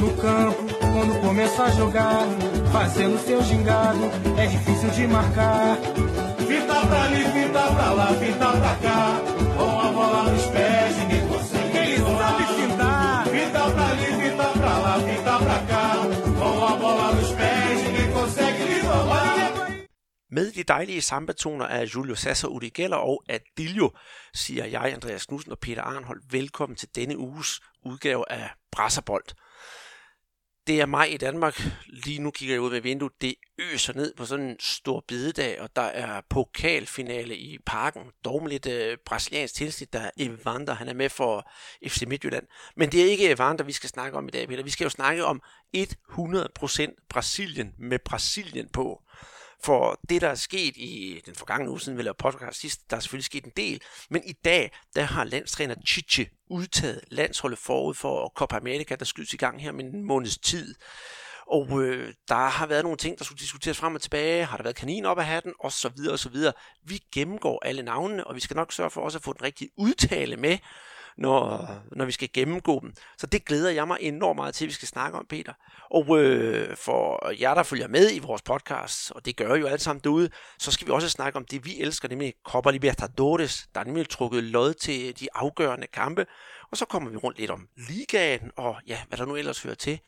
No campo, quando começa a jogar, fazendo seu gingado, é difícil de marcar. Fita pra ali, fita pra lá, fita pra cá, com a bola nos pés, ninguém consegue. Ele sabe fintar. Fita pra ali, fita pra lá, fita pra cá, com a bola nos pés, ninguém consegue lhe roubar. Med de dejlige sambatoner af Julio Sasser Udi Geller og Adilio, siger jeg, Andreas Knudsen og Peter Arnhold, velkommen til denne uges udgave af Brasserbold. Det er mig i Danmark. Lige nu kigger jeg ud med vinduet. Det øser ned på sådan en stor bidedag, og der er pokalfinale i parken. Dog med lidt øh, brasiliansk tilsnit, der er Evander. Han er med for FC Midtjylland. Men det er ikke Evander, vi skal snakke om i dag, Peter. Vi skal jo snakke om 100% Brasilien med Brasilien på. For det, der er sket i den forgangne uge, siden vi lavede podcast sidst, der er selvfølgelig sket en del. Men i dag, der har landstræner Chiche udtaget landsholdet forud for Copa America, der skydes i gang her med en måneds tid. Og øh, der har været nogle ting, der skulle diskuteres frem og tilbage. Har der været kanin op af hatten? Og så videre, og så videre. Vi gennemgår alle navnene, og vi skal nok sørge for også at få den rigtige udtale med, når, når vi skal gennemgå dem. Så det glæder jeg mig enormt meget til, at vi skal snakke om, Peter. Og øh, for jer, der følger med i vores podcast, og det gør jo alle sammen derude, så skal vi også snakke om det, vi elsker, nemlig Copa Libertadores. Der er nemlig trukket lod til de afgørende kampe. Og så kommer vi rundt lidt om ligaen, og ja, hvad der nu ellers hører til.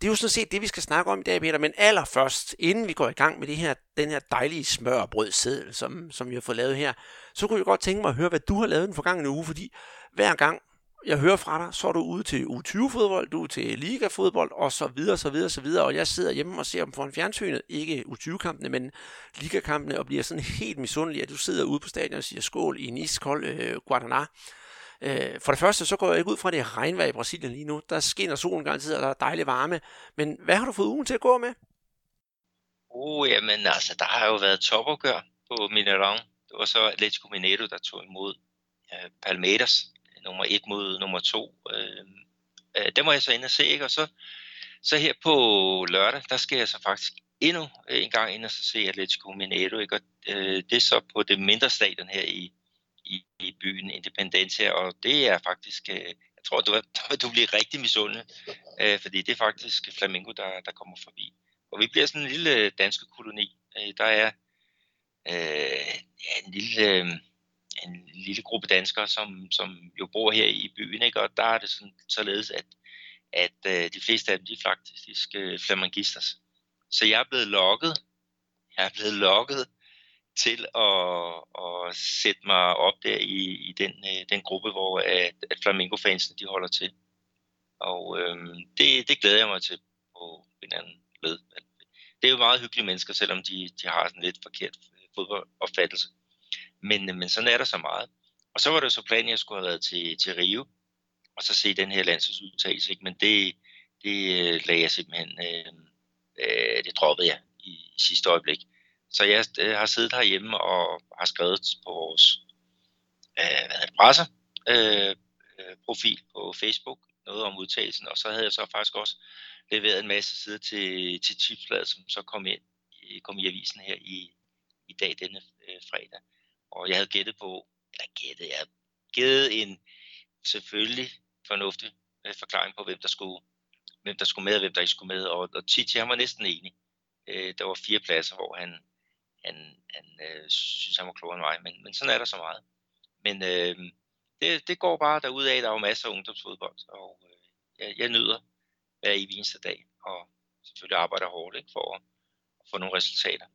Det er jo sådan set det, vi skal snakke om i dag, Peter. Men allerførst, inden vi går i gang med det her, den her dejlige smørbrødseddel, som, som vi har fået lavet her, så kunne jeg godt tænke mig at høre, hvad du har lavet den forgangne uge, fordi hver gang jeg hører fra dig, så er du ude til U20-fodbold, du er til Liga-fodbold, og så videre, så videre, så videre, og jeg sidder hjemme og ser dem foran fjernsynet, ikke U20-kampene, men Liga-kampene, og bliver sådan helt misundelig, at du sidder ude på stadion og siger skål i en iskold øh, Guadalajara. Øh, for det første, så går jeg ikke ud fra, at det er regnvejr i Brasilien lige nu. Der skinner solen garanteret, og der er dejlig varme. Men hvad har du fået ugen til at gå med? Oh, jamen altså, der har jo været topopgør på Mineirão. Det var så Atletico Mineiro, der tog imod øh, Palmeiras, nummer et mod nummer to. Øh, øh, det må jeg så ind og se, ikke? Og så, så her på lørdag, der skal jeg så faktisk endnu en gang ind og så se Atletico Mineiro, ikke? Og øh, det er så på det mindre stadion her i, i, i byen Independencia, og det er faktisk, øh, jeg tror, du, er, du bliver rigtig misundelig, øh, fordi det er faktisk Flamingo, der, der kommer forbi. Og vi bliver sådan en lille øh, dansk koloni. Øh, der er øh, ja, en lille... Øh, en lille gruppe danskere, som, som jo bor her i byen, ikke? og der er det sådan, således, at, at øh, de fleste af dem, de er faktisk øh, flamangisters. Så jeg er blevet lokket, jeg er blevet lokket til at, at sætte mig op der i, i den, øh, den gruppe, hvor at, at flamingo-fansene de holder til. Og øh, det, det glæder jeg mig til på en anden led. Det er jo meget hyggelige mennesker, selvom de, de har sådan lidt forkert øh, fodboldopfattelse. Men, øh, men sådan er der så meget. Og så var det så planen, at jeg skulle have været til, til Rio, og så se den her landsholdsudtagelse. Men det, det øh, lagde jeg simpelthen, øh, øh, det droppede jeg i, i sidste øjeblik. Så jeg øh, har siddet herhjemme og har skrevet på vores øh, hvad det, presser, øh, øh, profil på Facebook noget om udtalelsen, og så havde jeg så faktisk også leveret en masse sider til, til tipsbladet, som så kom, ind, kom i avisen her i, i dag, denne øh, fredag. Og jeg havde gættet på, eller gættet, jeg havde givet en selvfølgelig fornuftig øh, forklaring på, hvem der skulle, hvem der skulle med, og hvem der ikke skulle med. Og, og Titi, han var næsten enig. Øh, der var fire pladser, hvor han, han, han øh, synes, han var klogere end mig. Men, men sådan er der så meget. Men øh, det, det går bare derudad. Der er jo masser af ungdomsfodbold, og øh, jeg, jeg nyder hver i eneste dag. Og selvfølgelig arbejder hårdt ikke, for at, at få nogle resultater.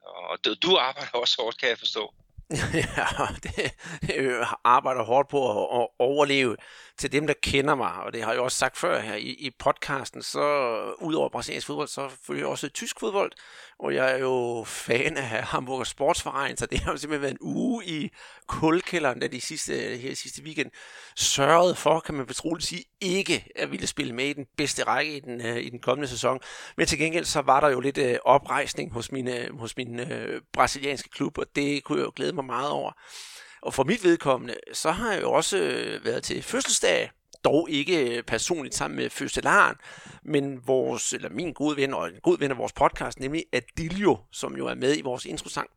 Og du, du arbejder også hårdt, kan jeg forstå. ja, det, det arbejder hårdt på at, at overleve til dem, der kender mig, og det har jeg også sagt før her i, i podcasten, så udover brasiliansk fodbold, så følger jeg også tysk fodbold, og jeg er jo fan af Hamburger Sportsverein, så det har jo simpelthen været en uge i kulkælderen, da de sidste, her sidste weekend sørgede for, kan man betroligt sige, ikke at ville spille med i den bedste række i den, øh, i den kommende sæson. Men til gengæld så var der jo lidt øh, oprejsning hos min, øh, hos min øh, brasilianske klub, og det kunne jeg jo glæde mig meget over. Og for mit vedkommende, så har jeg jo også øh, været til fødselsdag, dog ikke øh, personligt sammen med fødselaren, men vores, eller min gode ven og en god ven af vores podcast, nemlig Adilio, som jo er med i vores introsang.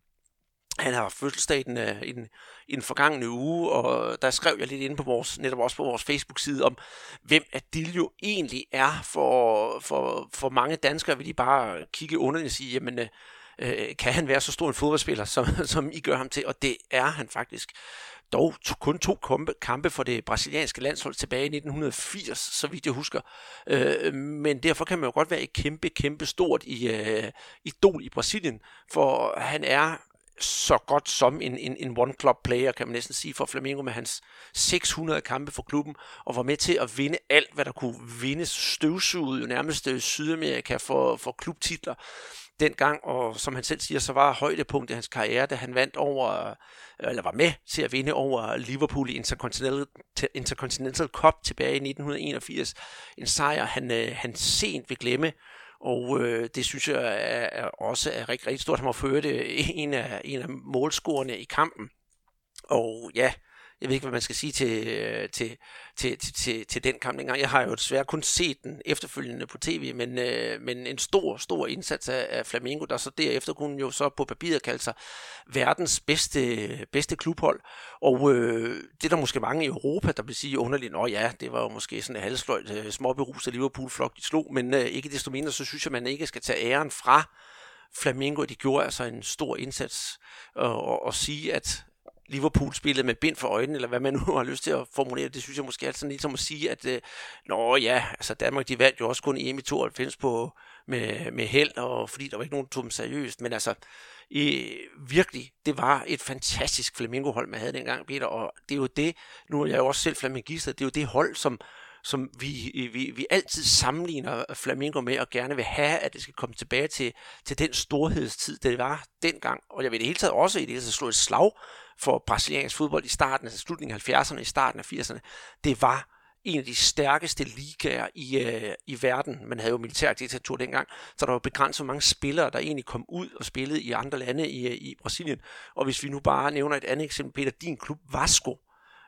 han har fødselsdag i den, øh, i, den, i den forgangne uge, og der skrev jeg lidt inde på vores, netop også på vores Facebook-side om, hvem Adilio egentlig er for, for, for mange danskere, vil de bare kigge under og sige, jamen, øh, kan han være så stor en fodboldspiller, som, som I gør ham til? Og det er han faktisk. Dog to, kun to kampe, kampe for det brasilianske landshold tilbage i 1980, så vidt jeg husker. Øh, men derfor kan man jo godt være et kæmpe, kæmpe stort i, øh, idol i Brasilien, for han er så godt som en, en, en one-club player, kan man næsten sige, for Flamengo med hans 600 kampe for klubben, og var med til at vinde alt, hvad der kunne vindes støvsuget, jo nærmest øh, Sydamerika for, for klubtitler dengang, og som han selv siger, så var højdepunktet i hans karriere, da han vandt over, øh, eller var med til at vinde over Liverpool i Intercontinental, Intercontinental Cup tilbage i 1981. En sejr, han, øh, han sent vil glemme, og øh, det synes jeg er, er også er rigtig, rigtig stort. Han må det en af, en af målscorerne i kampen. Og ja, jeg ved ikke, hvad man skal sige til, øh, til, til, til, til, til den kamp dengang. Jeg har jo desværre kun set den efterfølgende på tv, men, øh, men en stor, stor indsats af, af Flamengo, der så derefter kunne jo så på papiret kalde sig verdens bedste, bedste klubhold. Og øh, det er der måske mange i Europa, der vil sige underligt, at ja, det var jo måske sådan en halvsløjt øh, småberuset Liverpool-flok, de slog, men øh, ikke desto mindre, så synes jeg, man ikke skal tage æren fra Flamengo, de gjorde altså en stor indsats, og, og, og sige, at Liverpool spillede med bind for øjnene, eller hvad man nu har lyst til at formulere, det synes jeg måske er sådan lidt som at sige, at øh, nå ja, altså Danmark, de vandt jo også kun EM i 92 på, med, med held, og fordi der var ikke nogen, der tog dem seriøst, men altså, i, virkelig, det var et fantastisk flamingohold, man havde dengang, Peter, og det er jo det, nu er jeg jo også selv flamingist, det er jo det hold, som, som vi, vi, vi altid sammenligner Flamingo med og gerne vil have, at det skal komme tilbage til, til den storhedstid, det var dengang. Og jeg vil det hele taget også i det hele taget slå et slag for brasiliansk fodbold i starten, altså slutningen af 70'erne, i starten af 80'erne, det var en af de stærkeste ligaer i, øh, i verden. Man havde jo militærdiktatur dengang, så der var begrænset hvor mange spillere, der egentlig kom ud og spillede i andre lande i, øh, i Brasilien. Og hvis vi nu bare nævner et andet eksempel, Peter, din klub Vasco,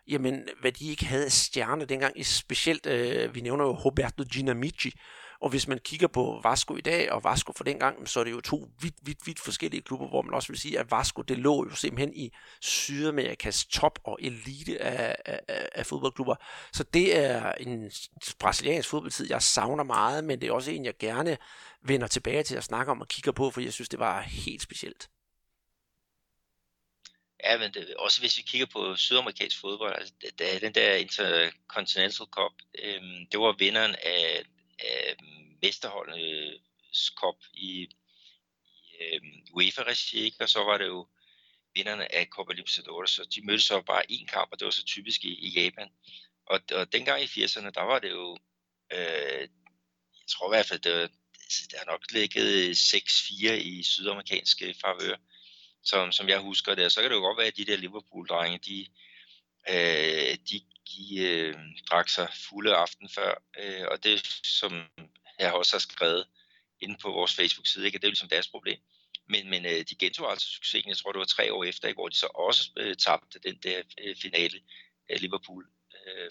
jamen hvad de ikke havde af stjerner dengang, specielt, øh, vi nævner jo Roberto Ginamici, og hvis man kigger på Vasco i dag, og Vasco for dengang, så er det jo to vidt, vidt, vidt forskellige klubber, hvor man også vil sige, at Vasco, det lå jo simpelthen i Sydamerikas top og elite af, af, af fodboldklubber. Så det er en brasiliansk fodboldtid, jeg savner meget, men det er også en, jeg gerne vender tilbage til at snakke om og kigger på, for jeg synes, det var helt specielt. Ja, men det, også hvis vi kigger på sydamerikansk fodbold, altså da, den der Intercontinental Cup, øhm, det var vinderen af øh, mesterholdenes kop i, i øh, UEFA-regi, og så var det jo vinderne af Copa Libertadores, så de mødtes så bare én kamp, og det var så typisk i, i Japan. Og, og dengang i 80'erne, der var det jo, øh, jeg tror i hvert fald, det var, der har nok ligget 6-4 i sydamerikanske favør, som, som jeg husker det. Så kan det jo godt være, at de der Liverpool-drenge, de, øh, de de øh, drak sig fulde aften før, øh, og det som jeg også har skrevet inde på vores Facebook-side, ikke? det er ligesom deres problem. Men, men øh, de gentog altså succesen, jeg tror det var tre år efter, ikke? hvor de så også øh, tabte den der øh, finale af Liverpool. Øh,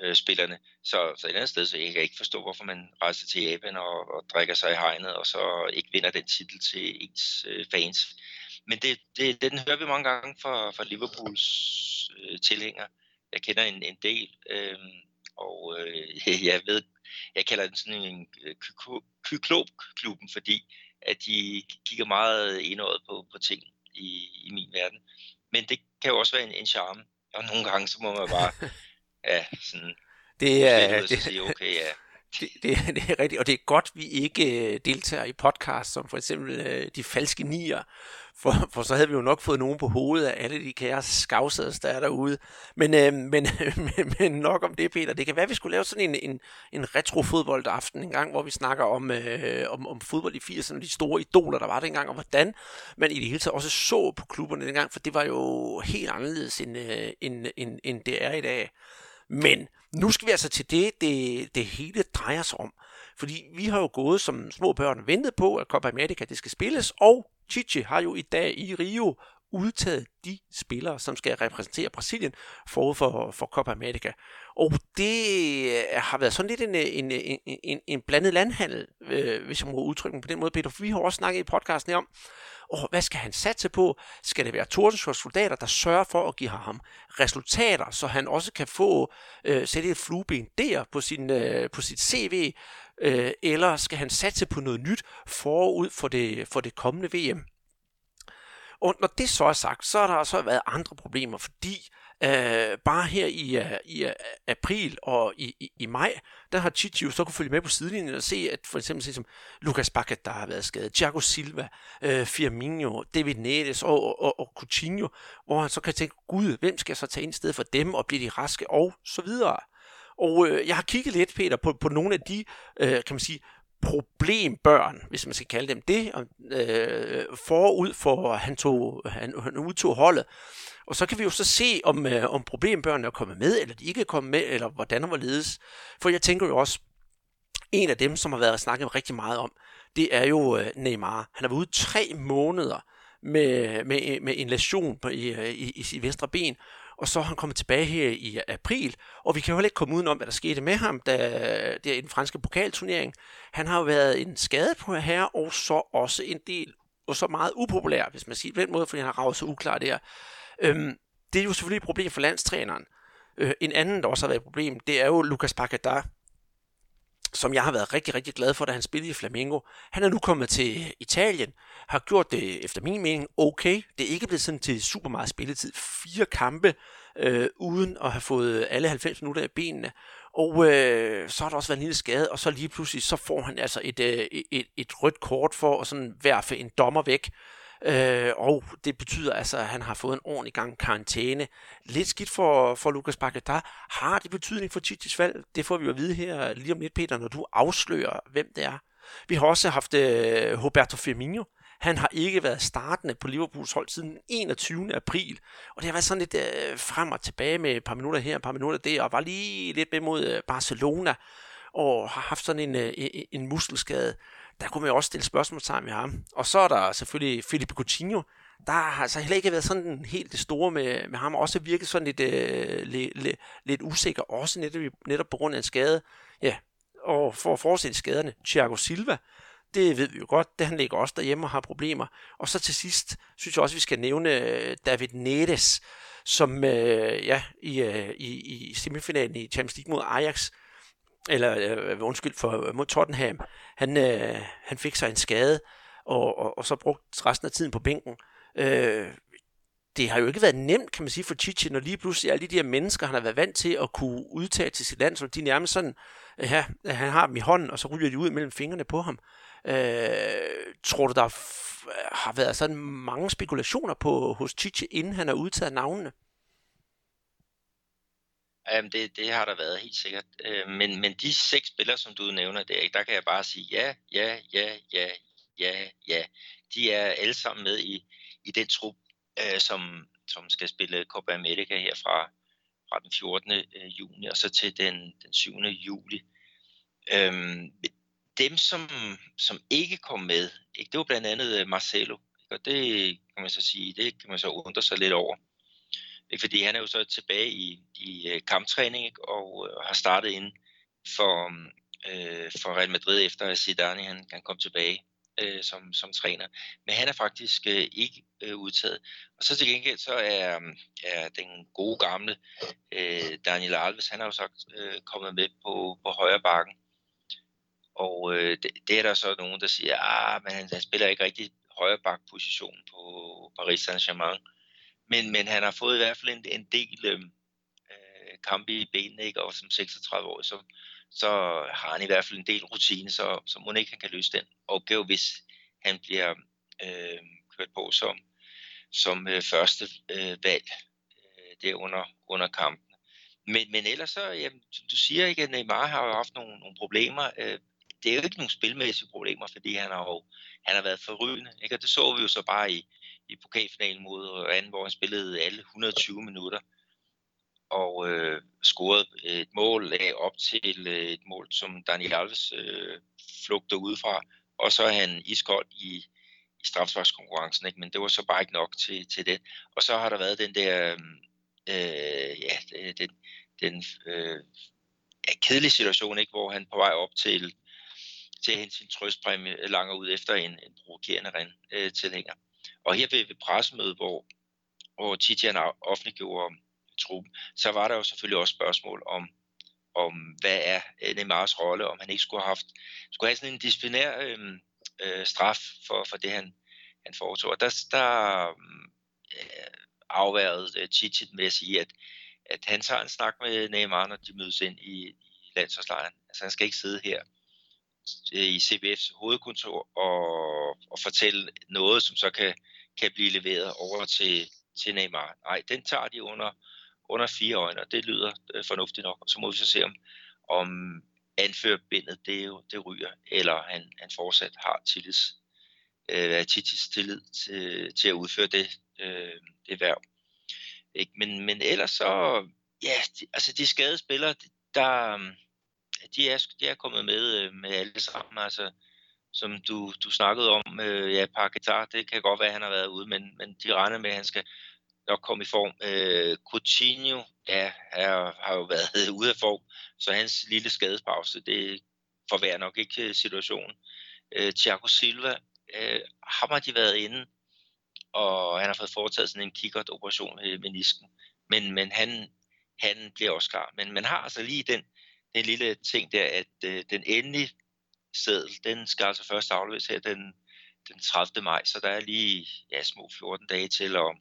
øh, spillerne. Så, så et andet sted, så jeg kan ikke forstå, hvorfor man rejser til Japan og, og drikker sig i hegnet, og så ikke vinder den titel til ens øh, fans. Men det, det, den hører vi mange gange fra, fra Liverpools øh, tilhængere, jeg kender en, en del, øh, og øh, jeg ved, jeg kalder den sådan en øh, kyklop-klubben, fordi at de kigger meget indåret på, på ting i, i min verden. Men det kan jo også være en, en charme, og nogle gange så må man bare, ja, sådan, det er, det, sige, okay, ja, det, det, det er rigtigt, og det er godt, vi ikke øh, deltager i podcast, som for eksempel øh, De Falske Nier, for, for så havde vi jo nok fået nogen på hovedet af alle de kære skavsede, der er derude. Men, øh, men, men, men nok om det, Peter. Det kan være, at vi skulle lave sådan en, en, en retro-fodboldaften en gang, hvor vi snakker om, øh, om, om fodbold i 80'erne, de store idoler, der var dengang, og hvordan man i det hele taget også så på klubberne dengang, for det var jo helt anderledes, end, øh, end, end, end det er i dag. Men nu skal vi altså til det, det, det hele drejer sig om. Fordi vi har jo gået som små børn ventet på, at Copa America det skal spilles, og Chichi har jo i dag i Rio udtaget de spillere, som skal repræsentere Brasilien forud for, for Copa America. Og det øh, har været sådan lidt en, en, en, en, en blandet landhandel, øh, hvis jeg må udtrykke mig på den måde, Peter. For vi har også snakket i podcasten om, og hvad skal han satse på? Skal det være Tordenskjolds soldater, der sørger for at give ham resultater, så han også kan få øh, sætte et flueben der på, sin, øh, på sit CV, øh, eller skal han satse på noget nyt forud for det, for det kommende VM? Og når det så er sagt, så har der også været andre problemer, fordi øh, bare her i, uh, i uh, april og i, i, i maj, der har Chichi jo så kunne følge med på sidelinjen og se, at for eksempel se som Lucas Paquet, der har været skadet, Thiago Silva, øh, Firmino, David Neres og, og, og Coutinho, hvor han så kan tænke, gud, hvem skal jeg så tage ind sted stedet for dem, og blive de raske, og så videre. Og øh, jeg har kigget lidt, Peter, på, på nogle af de, øh, kan man sige, problembørn, hvis man skal kalde dem det, øh, forud for han, tog, han, han udtog holdet. Og så kan vi jo så se, om, øh, om problembørnene er kommet med, eller de ikke er kommet med, eller hvordan og hvorledes. For jeg tænker jo også, en af dem, som har været snakket rigtig meget om, det er jo øh, Neymar. Han har været ude tre måneder med, med, med en lesion på, øh, i, i, i sit ben, og så er han kommet tilbage her i april, og vi kan jo heller ikke komme udenom, hvad der skete med ham da, der i den franske pokalturnering. Han har jo været en skade på her, og så også en del, og så meget upopulær, hvis man siger på den måde, fordi han har ravet så uklar der. Øhm, det er jo selvfølgelig et problem for landstræneren. Øh, en anden, der også har været et problem, det er jo Lucas Paquetá, som jeg har været rigtig, rigtig glad for, da han spillede i Flamengo. Han er nu kommet til Italien, har gjort det efter min mening okay. Det er ikke blevet sådan til super meget spilletid. Fire kampe øh, uden at have fået alle 90 minutter af benene. Og øh, så har der også været en lille skade, og så lige pludselig så får han altså et, øh, et, et rødt kort for at sådan værfe en dommer væk. Øh, og det betyder altså, at han har fået en ordentlig gang karantæne. Lidt skidt for, for Lukas Paquetá. Har det betydning for Chichis valg? Det får vi jo at vide her lige om lidt, Peter, når du afslører, hvem det er. Vi har også haft øh, Roberto Firmino. Han har ikke været startende på Liverpools hold siden 21. april, og det har været sådan lidt øh, frem og tilbage med et par minutter her, et par minutter der, og var lige lidt med mod øh, Barcelona, og har haft sådan en, øh, en muskelskade der kunne man jo også stille spørgsmålstegn med ham. Og så er der selvfølgelig Felipe Coutinho, der har altså heller ikke været sådan helt det store med, med ham, også virket sådan lidt, øh, lidt, lidt, lidt usikker, også netop, netop på grund af en skade. Ja, og for at fortsætte skaderne, Thiago Silva, det ved vi jo godt, det han ligger også derhjemme og har problemer. Og så til sidst, synes jeg også, vi skal nævne øh, David Neres, som øh, ja, i, øh, i, i semifinalen i Champions League mod Ajax, eller øh, undskyld for øh, mod Tottenham, han, øh, han fik sig en skade, og, og, og så brugt resten af tiden på bænken. Øh, det har jo ikke været nemt, kan man sige, for Chichi, når lige pludselig alle de her mennesker, han har været vant til at kunne udtage til sit land, så de er nærmest sådan, øh, ja, han har dem i hånden, og så ryger de ud mellem fingrene på ham. Øh, tror du, der har været sådan mange spekulationer på hos Chichi, inden han har udtaget navnene? Jamen, det, det har der været helt sikkert. Øh, men, men de seks spillere, som du nævner der, der kan jeg bare sige ja, ja, ja, ja, ja, ja. De er alle sammen med i, i den trup, øh, som, som skal spille Copa America her fra, fra den 14. Øh, juni og så til den, den 7. juli. Øhm, dem, som, som ikke kom med, ikke, det var blandt andet Marcelo, ikke? og det kan man så sige, det kan man så undre sig lidt over. Fordi han er jo så tilbage i, i øh, kamptræning ikke? og øh, har startet ind for, øh, for Real Madrid efter at Zidane han, han kom tilbage øh, som, som træner. Men han er faktisk øh, ikke øh, udtaget. Og så til gengæld så er, er den gode gamle øh, Daniel Alves, han har jo sagt øh, kommet med på, på højre bakken. Og øh, det, det er der så nogen, der siger, ah, men han, han spiller ikke rigtig højre bak position på Paris Saint-Germain. Men, men han har fået i hvert fald en, en del øhm, øh, kampe i benene, ikke? og som 36 år, så, så har han i hvert fald en del rutine, så, så må ikke han kan løse den opgave, hvis han bliver øh, kørt på som, som øh, første øh, valg øh, der under, under kampen. Men, men ellers så, jamen, du siger ikke, at Neymar har jo haft nogle, nogle problemer. Øh, det er jo ikke nogle spilmæssige problemer, fordi han har jo han har været forrygende. Ikke? Og det så vi jo så bare i, i pokalfinalen mod Rennes, hvor han spillede alle 120 minutter og øh, scorede et mål af op til øh, et mål, som Daniel Alves øh, flugter udefra. Og så er han iskold i, i straffesparkskonkurrencen, ikke? men det var så bare ikke nok til, til det. Og så har der været den der, øh, ja, den, den øh, ja, kedelige situation, ikke? hvor han på vej op til, til at hente sin trøstpræmie langer ud efter en, en provokerende ren øh, tilhænger. Og her ved, ved pressemødet, hvor, hvor Titian offentliggjorde truppen, så var der jo selvfølgelig også spørgsmål om, om hvad er øh, Neymars rolle, om han ikke skulle have haft, skulle have sådan en disciplinær øh, øh, straf for, for det, han, han foretog. Og der, der øh, afværede øh, Titian med at sige, at, at han tager en snak med Neymar, når de mødes ind i, i landsholdslejren. Altså han skal ikke sidde her øh, i CBF's hovedkontor og, og fortælle noget, som så kan, kan blive leveret over til, til Neymar. Nej, den tager de under, under fire øjne, og det lyder øh, fornuftigt nok. Og så må vi så se, om, om anførbindet det, jo, det ryger, eller han, han fortsat har tillids, øh, Titis tillid til, til at udføre det, øh, det værv. Ikke? Men, men ellers så, ja, de, altså de skadede spillere, der, de er, de er kommet med, øh, med alle sammen. Altså, som du, du snakkede om, øh, ja, Paketar, det kan godt være, at han har været ude, men, men de regner med, at han skal nok komme i form. Øh, Coutinho ja, er, har jo været ude af form, så hans lille skadespause, det forværrer nok ikke øh, situationen. Øh, Thiago Silva, øh, ham har de været inde, og han har fået foretaget sådan en kikkert-operation i øh, menisken. Men, men han, han bliver også klar. Men man har altså lige den, den lille ting der, at øh, den endelige seddel, den skal altså først afleveres her den, den 30. maj, så der er lige ja, små 14 dage til at,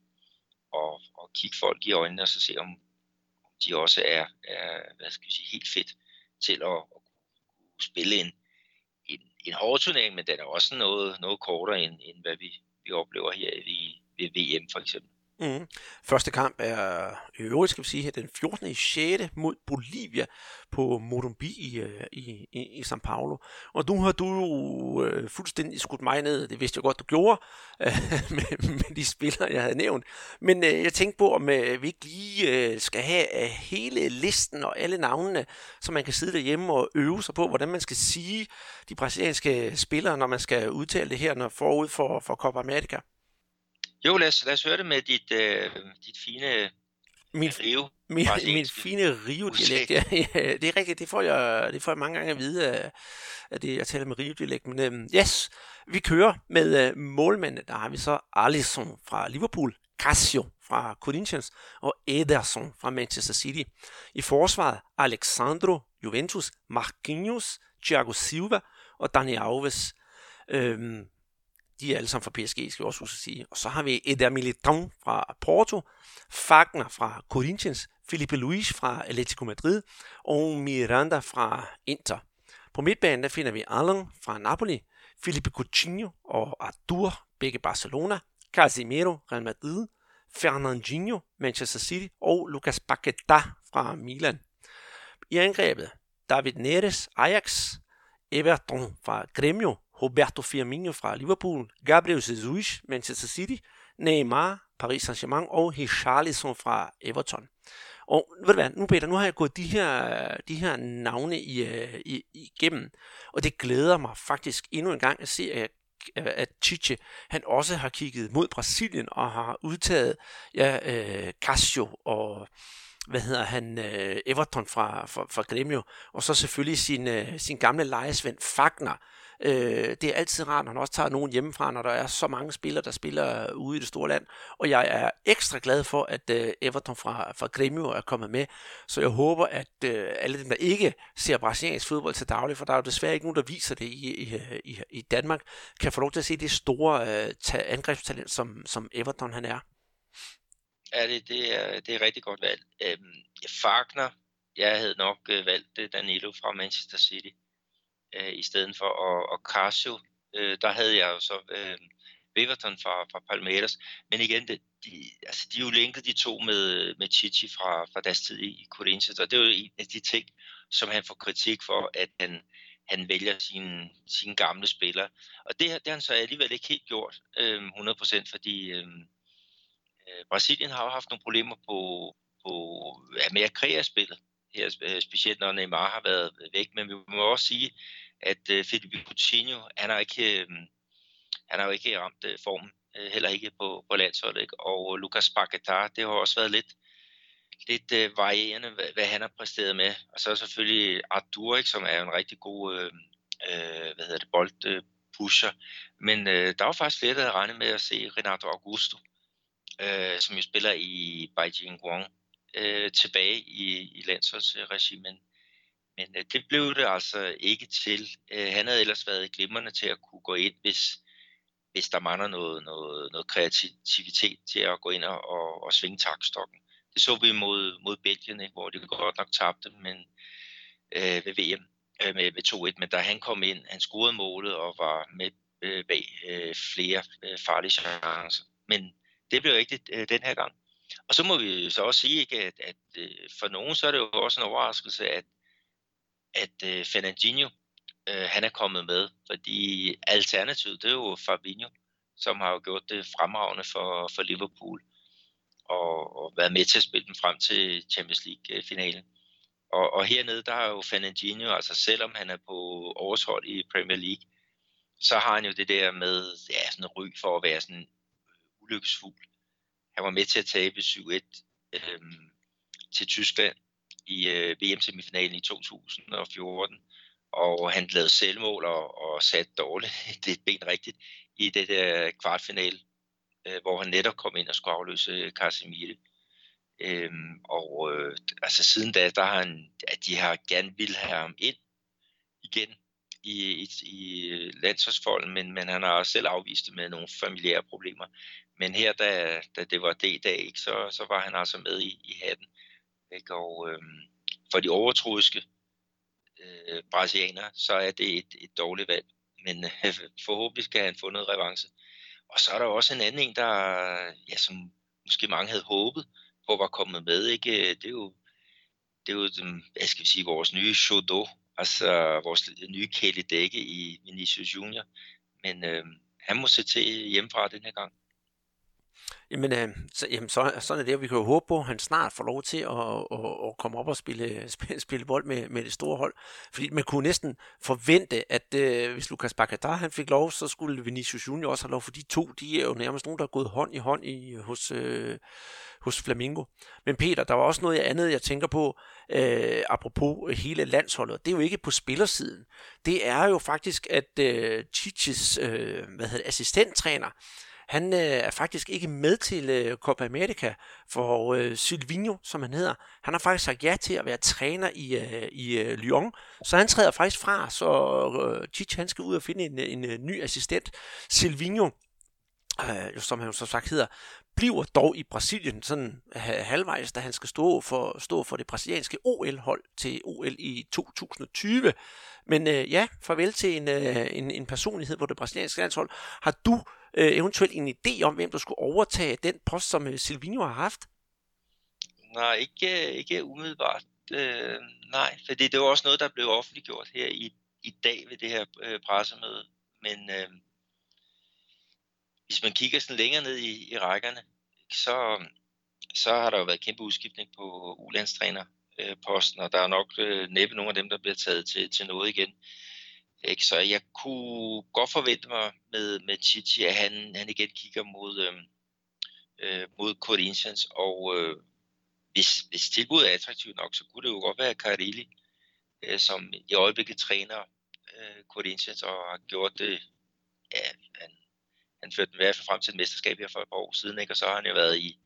at, at kigge folk i øjnene og så se, om, om de også er, er hvad skal jeg sige, helt fedt til at, at kunne spille en, en, en hård turnering, men den er også noget, noget kortere end, end hvad vi, vi oplever her i, ved VM for eksempel. Mm. Første kamp er i øvrigt, skal vi sige, den 14. i 6. mod Bolivia på Morumbi i, øh, i, i, i São Paulo. Og nu har du jo øh, fuldstændig skudt mig ned, det vidste jeg godt, du gjorde, øh, med, med de spillere, jeg havde nævnt. Men øh, jeg tænkte på, om øh, vi ikke lige øh, skal have øh, hele listen og alle navnene, så man kan sidde derhjemme og øve sig på, hvordan man skal sige de brasilianske spillere, når man skal udtale det her når forud for, for Copa America. Jo, lad os, lad os høre det med dit, øh, dit fine min, Rio. Min, min fine Rio-dialekt, ja, ja, det er rigtigt, det får jeg, det får jeg mange gange at vide, at det, jeg taler med Rio-dialekt, men øhm, yes, vi kører med øh, målmændene, der har vi så Alisson fra Liverpool, Casio fra Corinthians og Ederson fra Manchester City. I forsvaret Alexandro, Juventus, Marquinhos, Thiago Silva og Dani Alves. Øhm, de er alle sammen fra PSG, skal vi også huske at sige. Og så har vi Eder Militão fra Porto, Fagner fra Corinthians, Felipe Luis fra Atletico Madrid og Miranda fra Inter. På midtbanen der finder vi Alan fra Napoli, Felipe Coutinho og Artur, begge Barcelona, Casemiro, Real Madrid, Fernandinho, Manchester City og Lucas Paqueta fra Milan. I angrebet David Neres, Ajax, Everton fra Grêmio, Roberto Firmino fra Liverpool, Gabriel Jesus, Manchester City, Neymar, Paris Saint-Germain og Richarlison fra Everton. Og ved du hvad, nu Peter, nu har jeg gået de her, de her navne i, øh, i, igennem, og det glæder mig faktisk endnu en gang at se, at at Chiche, han også har kigget mod Brasilien og har udtaget ja, øh, Casio og hvad hedder han, øh, Everton fra, fra, fra Gremio, og så selvfølgelig sin, øh, sin gamle lejesvend Fagner, Øh, det er altid rart, når han også tager nogen hjemmefra, når der er så mange spillere, der spiller ude i det store land. Og jeg er ekstra glad for, at øh, Everton fra, fra Grêmio er kommet med. Så jeg håber, at øh, alle dem, der ikke ser brasiliansk fodbold til daglig, for der er jo desværre ikke nogen, der viser det i, i, i, i Danmark, kan få lov til at se det store øh, angrebstalent, som, som Everton han er. Ja, det, det, er, det er rigtig godt valg. Øhm, Fagner, jeg havde nok øh, valgt øh, Danilo fra Manchester City øh, i stedet for. Og, og Casio, øh, der havde jeg jo så øh, Beverton fra, fra Palmeiras. Men igen, det, de, altså, de er jo linket de to med, med Chichi fra, fra deres tid i Corinthians, og det er jo en af de ting, som han får kritik for, at han, han vælger sine, sine gamle spillere. Og det, det har han så alligevel ikke helt gjort øh, 100%, fordi øh, øh, Brasilien har jo haft nogle problemer på, på ja, med at kreere spillet her, øh, specielt når Neymar har været øh, væk. Men vi må også sige, at øh, Felipe Coutinho, han har ikke, han har jo ikke ramt øh, formen, øh, heller ikke på, på landsholdet. Ikke? Og Lucas Paquetá, det har også været lidt, lidt øh, varierende, hvad, hvad han har præsteret med. Og så er selvfølgelig Artur, ikke, som er en rigtig god øh, øh, hvad hedder det, bold, øh, pusher. Men øh, der var faktisk flere, der havde regnet med at se Renato Augusto, øh, som jo spiller i Beijing Guang, øh, tilbage i, i landsholdsregimen. Men øh, det blev det altså ikke til. Øh, han havde ellers været glimrende til at kunne gå ind, hvis, hvis der mangler noget, noget, noget kreativitet til at gå ind og, og, og svinge takstokken. Det så vi mod, mod Belgien, ikke, hvor de godt nok tabte, men øh, ved VM øh, med, med 2-1. Men da han kom ind, han scorede målet og var med øh, bag øh, flere øh, farlige chancer. Men det blev ikke øh, den her gang. Og så må vi så også sige, ikke, at, at øh, for nogen så er det jo også en overraskelse, at, at øh, Fernandinho, øh, han er kommet med, fordi alternativet, det er jo Fabinho, som har jo gjort det fremragende for, for Liverpool og, og været med til at spille dem frem til Champions League-finalen. Og, og hernede, der er jo Fernandinho, altså selvom han er på årshold i Premier League, så har han jo det der med, ja, sådan en ry for at være sådan ulykkesfugl. Han var med til at tabe 7-1 øh, til Tyskland i øh, VM-semifinalen i 2014, og han lavede selvmål og, og satte dårligt det ben rigtigt i det der kvartfinale, øh, hvor han netop kom ind og skulle afløse Casemiro. Øhm, og øh, altså siden da, der har han, at de har gerne vil have ham ind igen i, i, i øh, landsholdsfolden, men, men han har også selv afvist det med nogle familiære problemer. Men her, da, da det var det dag, ikke, så, så var han altså med i, i hatten. Ikke? Og øh, for de overtroiske øh, brasilianere, så er det et, et dårligt valg. Men øh, forhåbentlig skal han få noget revanche. Og så er der også en anden en, der, ja, som måske mange havde håbet på var kommet med. Ikke? Det er jo, det er jo hvad skal vi sige, vores nye Shodo, altså vores nye Kelly Dække i Vinicius Junior. Men øh, han må se til hjemmefra den her gang. Jamen, øh, så, jamen så, sådan er det, vi kan jo håbe på, at han snart får lov til at, at, at komme op og spille, øh, spille, spille bold med, med det store hold. Fordi man kunne næsten forvente, at øh, hvis Lucas Bacadar han fik lov, så skulle Vinicius Junior også have lov, for de to, de er jo nærmest nogen, der er gået hånd i hånd i, hos, øh, hos Flamingo. Men Peter, der var også noget andet, jeg tænker på, øh, apropos hele landsholdet. Det er jo ikke på spillersiden. Det er jo faktisk, at øh, Chichis øh, hvad hedder det, assistenttræner, han øh, er faktisk ikke med til øh, Copa America for øh, Silvino, som han hedder. Han har faktisk sagt ja til at være træner i, øh, i øh, Lyon, så han træder faktisk fra, så øh, Chich han skal ud og finde en, en, en ny assistent. Silvino, øh, som han jo så sagt hedder, bliver dog i Brasilien sådan øh, halvvejs, da han skal stå for, stå for det brasilianske OL-hold til OL i 2020. Men øh, ja, farvel til en, øh, en, en personlighed på det brasilianske landshold. Har du øh, eventuelt en idé om, hvem der skulle overtage den post, som øh, Silvino har haft? Nej, ikke, øh, ikke umiddelbart. Øh, nej, for det var også noget, der blev offentliggjort her i, i dag ved det her øh, pressemøde. Men øh, hvis man kigger sådan længere ned i, i rækkerne, så, så har der jo været kæmpe udskiftning på ulandstræner øh, posten, og der er nok øh, næppe nogle af dem, der bliver taget til, til noget igen. Ikke? Så jeg kunne godt forvente mig med, med Chichi, at han, han igen kigger mod, øh, øh, mod Corinthians, og øh, hvis, hvis tilbuddet er attraktivt nok, så kunne det jo godt være Carilli, øh, som i øjeblikket træner øh, Corinthians og har gjort det, ja, han, han førte dem i hvert fald frem til et mesterskab her for et par år siden, ikke? og så har han jo været i,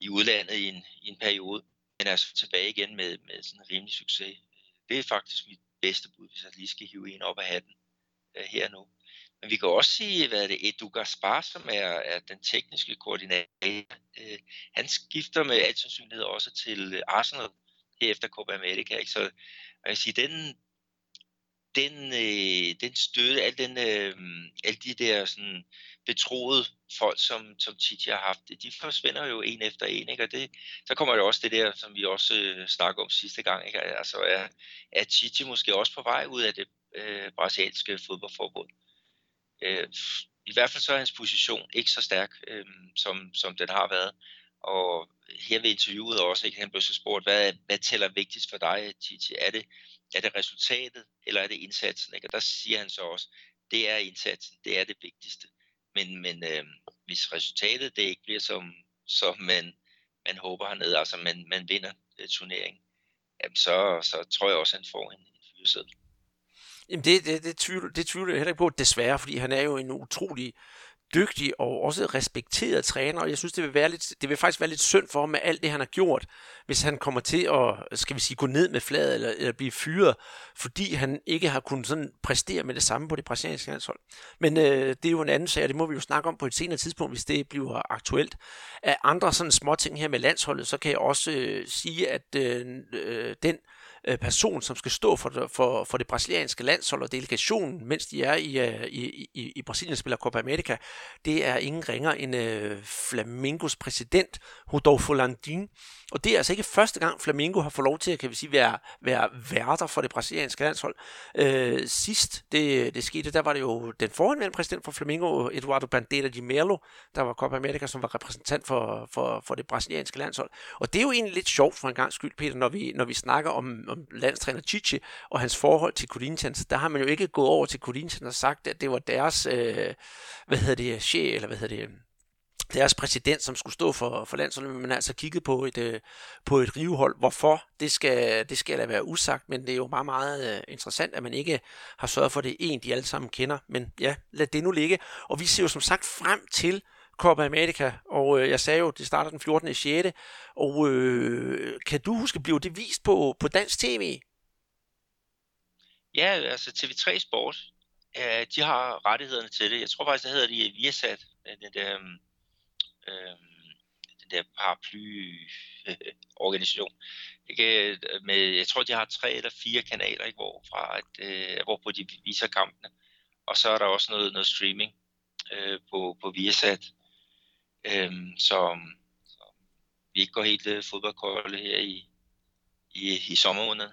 i udlandet i en, i en periode, men er så tilbage igen med, med sådan en rimelig succes. Det er faktisk mit bedste bud, hvis jeg lige skal hive en op af hatten øh, her nu. Men vi kan også sige, hvad er det, Edu Gaspar, som er, er den tekniske koordinator. Øh, han skifter med al sandsynlighed også til Arsenal her efter Copa America. Ikke? Så jeg kan sige, den, den, øh, den støtte, al den, øh, alle de der sådan, betroede folk, som, som Titi har haft, de forsvinder jo en efter en, ikke? og det, så kommer det også det der, som vi også øh, snakkede om sidste gang, ikke? altså er, er Titi måske også på vej ud af det øh, brasilianske fodboldforbund. Øh, I hvert fald så er hans position ikke så stærk, øh, som, som den har været, og her ved interviewet også, ikke? han blev så spurgt, hvad, hvad tæller vigtigst for dig, Titi? Er det, er det resultatet, eller er det indsatsen? Ikke? Og der siger han så også, det er indsatsen, det er det vigtigste. Men, men øh, hvis resultatet det ikke bliver som, som man, man håber hernede, altså man, man vinder øh, turneringen, jamen så, så tror jeg også, at han får en, en fyreseddel. Jamen det, det, det, tvivler, det tvivler jeg heller ikke på, desværre, fordi han er jo en utrolig dygtig og også respekteret træner, og jeg synes, det vil, være lidt, det vil faktisk være lidt synd for ham med alt det, han har gjort, hvis han kommer til at, skal vi sige, gå ned med fladet eller, eller blive fyret, fordi han ikke har kunnet sådan præstere med det samme på det brasilianske landshold. Men øh, det er jo en anden sag, og det må vi jo snakke om på et senere tidspunkt, hvis det bliver aktuelt. Af andre sådan små ting her med landsholdet, så kan jeg også øh, sige, at øh, øh den Øh, person, som skal stå for, for, for det brasilianske landshold og delegationen, mens de er i, øh, i, i, i Brasilien spiller Copa America, det er ingen ringer end uh, Flamingos præsident, Rodolfo Landim. Og det er altså ikke første gang, Flamingo har fået lov til at kan vi sige, være, være værter for det brasilianske landshold. Uh, sidst det, det skete, der var det jo den forhenværende præsident for Flamingo, Eduardo Bandeira de Melo, der var Copa America, som var repræsentant for, for, for det brasilianske landshold. Og det er jo egentlig lidt sjovt for en gang skyld, Peter, når vi, når vi snakker om, om landstræner Chichi og hans forhold til Corinthians, der har man jo ikke gået over til Corinthians og sagt, at det var deres, øh, hvad hedder det, chef, eller hvad hedder det, deres præsident, som skulle stå for, for landsholdet, men man har altså kigget på et, øh, på et rivehold. Hvorfor? Det skal, det skal da være usagt, men det er jo bare meget øh, interessant, at man ikke har sørget for, det en, de alle sammen kender. Men ja, lad det nu ligge. Og vi ser jo som sagt frem til Copa America, og øh, jeg sagde jo, det starter den 14. 6. Og øh, kan du huske, blev det vist på, på dansk tv? Ja, altså TV3 Sport, øh, de har rettighederne til det. Jeg tror faktisk, det hedder de Viasat, den der, øh, den der øhm, øhm, paraply-organisation. Ikke, øh, med, jeg tror, de har tre eller fire kanaler, ikke, hvorfra at, øh, hvorpå de viser kampene. Og så er der også noget, noget streaming øh, på, på Viasat. Øhm, så, så vi ikke går helt fodboldkolde her i, i, i sommermåneden.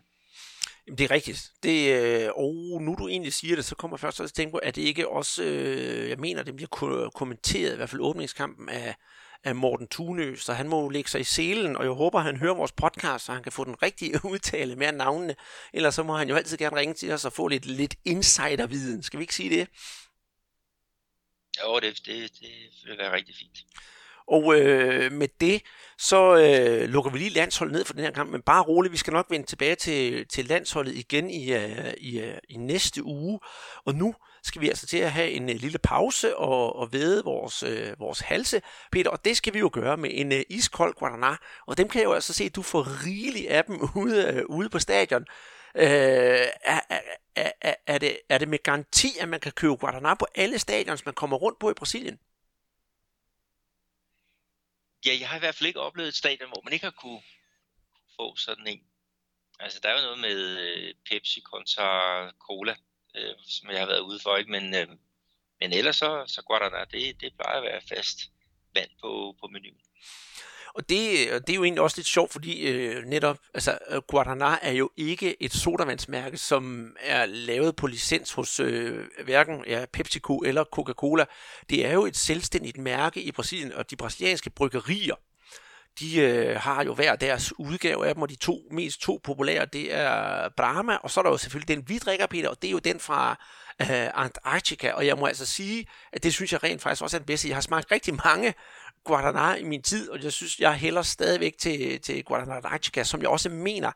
Jamen, det er rigtigt. Det, øh, og nu du egentlig siger det, så kommer jeg først til at tænke på, at det ikke også, øh, jeg mener, det bliver kommenteret, i hvert fald åbningskampen af, af Morten Tunø, så han må lægge sig i selen, og jeg håber, han hører vores podcast, så han kan få den rigtige udtale med navnene. Ellers så må han jo altid gerne ringe til os og få lidt, lidt insiderviden. Skal vi ikke sige det? Jo, det, det, det vil være rigtig fint. Og øh, med det, så øh, lukker vi lige landsholdet ned for den her kamp, men bare roligt, vi skal nok vende tilbage til, til landsholdet igen i, uh, i, uh, i næste uge. Og nu skal vi altså til at have en uh, lille pause og, og vede vores, uh, vores halse, Peter, og det skal vi jo gøre med en uh, iskold Guaraná, og dem kan jeg jo altså se, at du får rigeligt af dem ude, uh, ude på stadion. Øh, er, er, er, er, det, er det med garanti, at man kan købe Guaraná på alle stadions, man kommer rundt på i Brasilien? Ja, jeg har i hvert fald ikke oplevet et stadion, hvor man ikke har kunne få sådan en. Altså, der er jo noget med øh, Pepsi kontra Cola, øh, som jeg har været ude for, ikke? Men, øh, men ellers så, så Guaraná, det, det plejer at være fast vand på, på menuen. Og det, øh, det er jo egentlig også lidt sjovt, fordi øh, netop, altså øh, Guaraná er jo ikke et sodavandsmærke, som er lavet på licens hos øh, hverken ja, PepsiCo eller Coca-Cola. Det er jo et selvstændigt mærke i Brasilien, og de brasilianske bryggerier, de øh, har jo hver deres udgave af dem, og de to mest to populære, det er Brahma, og så er der jo selvfølgelig den vi drikker, Peter, og det er jo den fra øh, Antarctica, og jeg må altså sige, at det synes jeg rent faktisk også er den bedste. Jeg har smagt rigtig mange Guadalajara i min tid, og jeg synes, jeg hælder stadigvæk til, til Guadalajara, som jeg også mener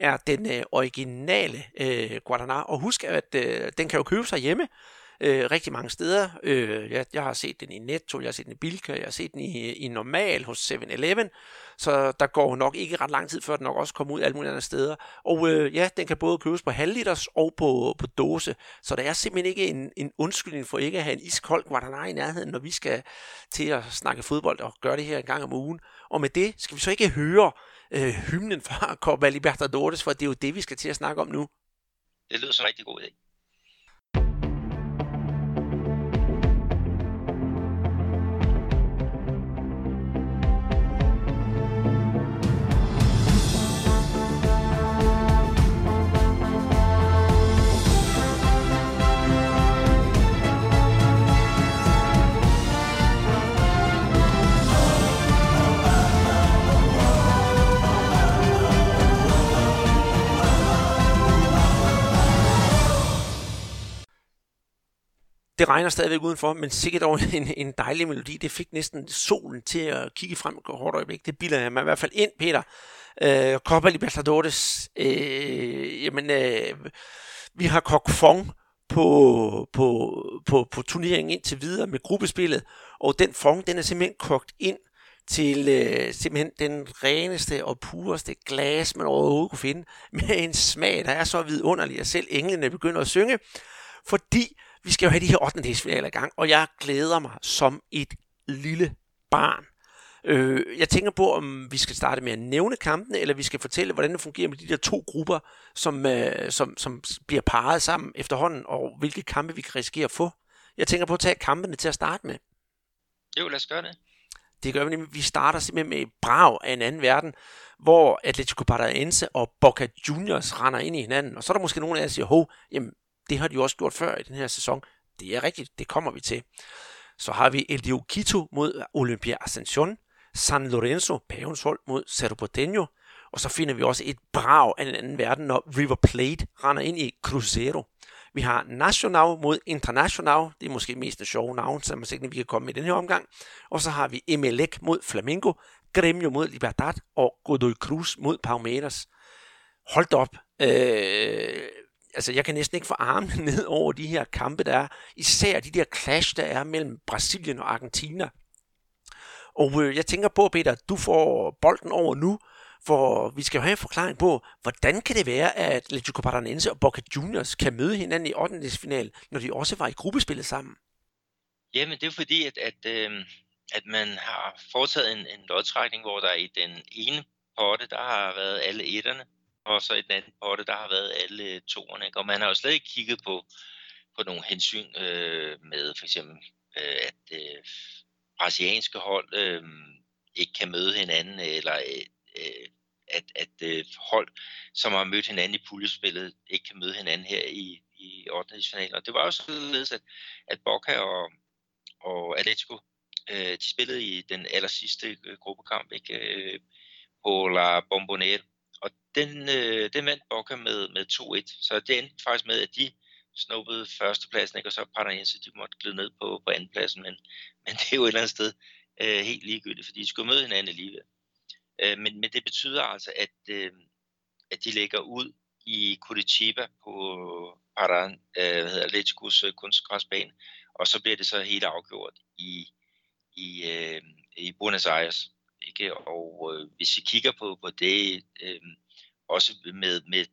er den øh, originale øh, Guadalajara. Og husk, at øh, den kan jo købe sig hjemme øh, rigtig mange steder. Øh, jeg, jeg har set den i Netto, jeg har set den i Bilka, jeg har set den i, i Normal hos 7-Eleven, så der går nok ikke ret lang tid, før den nok også kommer ud alle mulige andre steder. Og øh, ja, den kan både købes på halvliters og på, på dåse, så der er simpelthen ikke en, en undskyldning for ikke at have en iskold Guadalajara i nærheden, når vi skal til at snakke fodbold og gøre det her en gang om ugen. Og med det skal vi så ikke høre øh, hymnen fra Copa Libertadores, for det er jo det, vi skal til at snakke om nu. Det lyder så rigtig god idé. Det regner stadigvæk udenfor, men sikkert over en, en dejlig melodi. Det fik næsten solen til at kigge frem et hårdt øjeblik. Det bilder jeg mig i hvert fald ind, Peter. Øh, Copa Libertadores. Øh, jamen, øh, vi har Kok Fong på, på, på, på turneringen indtil videre med gruppespillet, og den Fong, den er simpelthen kogt ind til øh, simpelthen den reneste og pureste glas, man overhovedet kunne finde, med en smag, der er så vidunderlig, at selv englene begynder at synge, fordi vi skal jo have de her 8. i gang, og jeg glæder mig som et lille barn. Øh, jeg tænker på, om vi skal starte med at nævne kampene, eller vi skal fortælle, hvordan det fungerer med de der to grupper, som, øh, som, som bliver parret sammen efterhånden, og hvilke kampe vi kan risikere at få. Jeg tænker på at tage kampene til at starte med. Jo, lad os gøre det. Det gør vi nemlig. Vi starter simpelthen med et brag af en anden verden, hvor Atletico Paranaense og Boca Juniors render ind i hinanden. Og så er der måske nogen af jer, der siger, hov, jamen, det har de jo også gjort før i den her sæson. Det er rigtigt, det kommer vi til. Så har vi El Quito mod Olympia Ascension, San Lorenzo, pavens hold mod Cerro Porteño, og så finder vi også et brag af en anden verden, når River Plate render ind i Cruzeiro. Vi har National mod International. Det er måske mest det sjove navn, som man sikkert vi kan komme med i den her omgang. Og så har vi Emelec mod Flamengo, Gremio mod Libertad og Godoy Cruz mod Palmeiras. Hold op. Øh, altså, jeg kan næsten ikke få armene ned over de her kampe, der er. Især de der clash, der er mellem Brasilien og Argentina. Og øh, jeg tænker på, Peter, du får bolden over nu, for vi skal jo have en forklaring på, hvordan kan det være, at Atletico Paranaense og Boca Juniors kan møde hinanden i 8. final, når de også var i gruppespillet sammen? Jamen, det er fordi, at, at, øh, at man har foretaget en, en lodtrækning, hvor der i den ene potte, der har været alle etterne, og så i den anden potte, der har været alle øh, toerne. Og man har jo slet ikke kigget på, på nogle hensyn øh, med for eksempel, øh, at øh, brasilianske hold øh, ikke kan møde hinanden, eller øh, øh, at, at øh, hold, som har mødt hinanden i puljespillet, ikke kan møde hinanden her i, i 8. Og det var jo således, at, at Boca og, og Atletico, øh, de spillede i den aller sidste øh, gruppekamp ikke, øh, på La Bombonera. Og den, øh, den vandt Boca med, med 2-1. Så det endte faktisk med, at de snuppede førstepladsen, ikke? og så Paranaense, de måtte glide ned på, på andenpladsen. Men, men det er jo et eller andet sted øh, helt ligegyldigt, fordi de skulle møde hinanden alligevel. Øh, men, men det betyder altså, at, øh, at de lægger ud i Curitiba på Paran, øh, hvad hedder Atleticos øh, kunstgræsbane, og så bliver det så helt afgjort i, i, øh, i Buenos Aires. Ikke? Og øh, hvis vi kigger på, på det, øh, også med, med,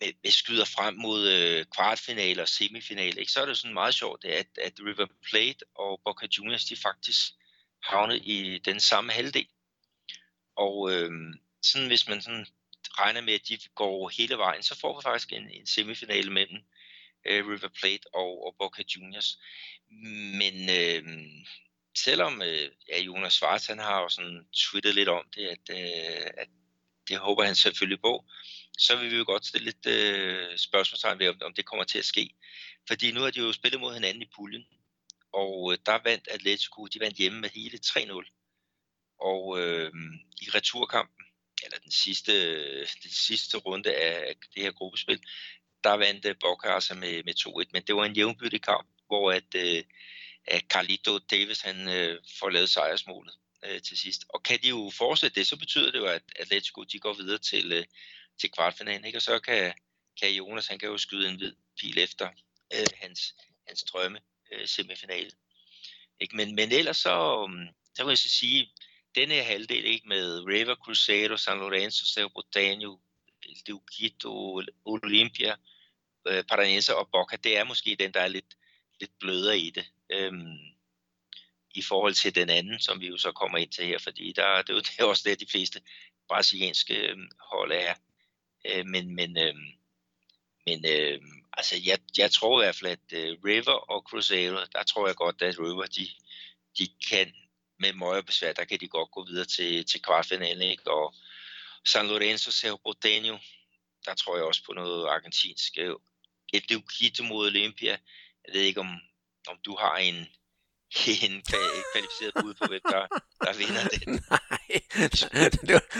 med, med skyder frem mod øh, kvartfinale og semifinale, ikke? så er det sådan meget sjovt, at, at River Plate og Boca Juniors, de faktisk havnet i den samme halvdel. Og øh, sådan, hvis man sådan regner med, at de går hele vejen, så får vi faktisk en, en semifinale mellem øh, River Plate og, og Boca Juniors. Men øh, selvom øh, ja, Jonas Schwartz, han har jo sådan twittet lidt om det, at, øh, at det håber han selvfølgelig på, så vil vi jo godt stille lidt øh, spørgsmålstegn ved, om, om det kommer til at ske. Fordi nu har de jo spillet mod hinanden i puljen, og øh, der vandt Atletico, de vandt hjemme med hele 3-0. Og øh, i returkampen, eller den sidste, den sidste runde af det her gruppespil, der vandt øh, Boca altså med, med 2-1. Men det var en jævnbyrdig kamp, hvor at, øh, at Carlito Davis han, øh, får lavet sejrsmålet øh, til sidst. Og kan de jo fortsætte det, så betyder det jo, at Atletico de går videre til, øh, til kvartfinalen. Ikke? Og så kan, kan Jonas han kan jo skyde en hvid pil efter øh, hans, hans drømme øh, semifinale. Ikke? Men, men ellers så, øhm, så vil jeg så sige, denne halvdel ikke med River Cruzeiro, San Lorenzo, Cerro Porteño, El Quito, Olympia, øh, Paranense og Boca, det er måske den, der er lidt, lidt blødere i det. Øhm, i forhold til den anden, som vi jo så kommer ind til her, fordi der, det, er jo, det er også det, de fleste brasilianske øh, hold er. Øh, men men, øh, men øh, altså, jeg, jeg tror i hvert fald, at øh, River og Cruzeiro, der tror jeg godt, at River, de, de kan med møjerbesvær, der kan de godt gå videre til, til kvartfinalen, ikke? Og San Lorenzo, Cerro Porteño, der tror jeg også på noget argentinsk. Et Quito mod Olympia. Jeg ved ikke, om, om du har en, en kvalificeret bud på, hvem der, der vinder den. Nej.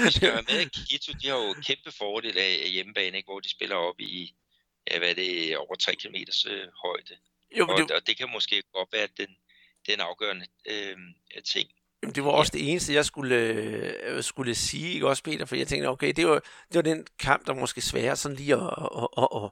Vi skal være med, Quito, de har jo kæmpe fordel af hjemmebane, ikke? hvor de spiller op i, ja, hvad er det, over 3 km øh, højde. Jo, og, det... og det kan måske godt være den, den afgørende øh, ting. Jamen, det var også det eneste, jeg skulle, øh, skulle sige, ikke også, Peter? For jeg tænkte, okay, det var, det var den kamp, der måske sværere sådan lige at, at, at, at,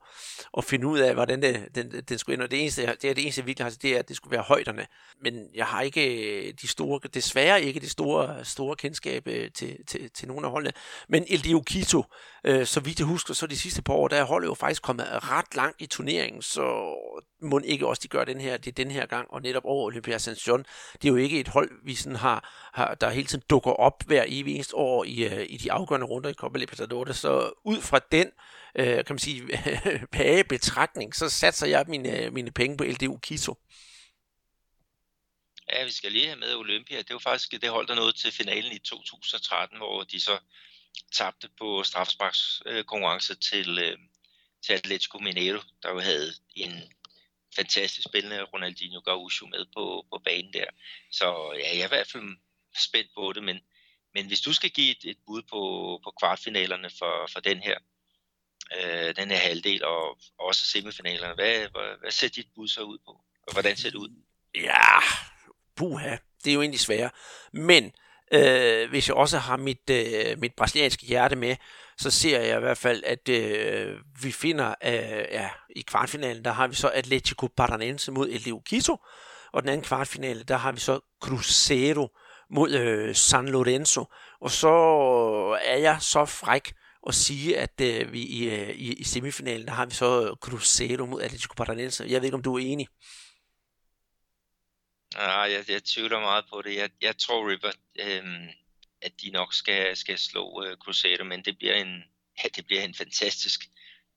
at finde ud af, hvordan det, den, den skulle ende. Og det eneste, det er det eneste, jeg virkelig har, det er, at det skulle være højderne. Men jeg har ikke øh, de store, desværre ikke det store, store kendskab øh, til, til, til nogle af holdene. Men El Kito, øh, så vidt jeg husker, så de sidste par år, der er holdet jo faktisk kommet ret langt i turneringen, så må ikke også de gør den her, det er den her gang, og netop over Olympia Ascension. Det er jo ikke et hold, vi sådan har, har der hele tiden dukker op hver evig eneste år i, øh, i de afgørende runder i Copa Libertadores. Så ud fra den, øh, kan man sige, page betragtning, så satser jeg mine, øh, mine penge på LDU Quito. Ja, vi skal lige have med Olympia. Det var faktisk det hold, der nåede til finalen i 2013, hvor de så tabte på straffesparkskonkurrence til, øh, til Atletico Mineiro, der jo havde en fantastisk spændende, Ronaldinho Gaucho med på, på banen der. Så ja, jeg er i hvert fald spændt på det, men, men hvis du skal give et, et bud på, på kvartfinalerne for, for den her, øh, den her halvdel, og også semifinalerne, hvad, hvad, hvad ser dit bud så ud på? Og hvordan ser det ud? Ja, puha, det er jo egentlig svært. Men øh, hvis jeg også har mit, øh, mit brasilianske hjerte med, så ser jeg i hvert fald, at øh, vi finder øh, ja, i kvartfinalen, der har vi så Atletico Paranense mod El Quito, og den anden kvartfinale, der har vi så Cruzeiro mod øh, San Lorenzo, og så er jeg så fræk at sige, at øh, vi i, øh, i, i semifinalen, der har vi så Cruzeiro mod Atletico Paranense. Jeg ved ikke, om du er enig? Nej, jeg, jeg tvivler meget på det. Jeg, jeg tror, River, øh, at de nok skal, skal slå øh, Crusader, men det bliver en, ja, det bliver en fantastisk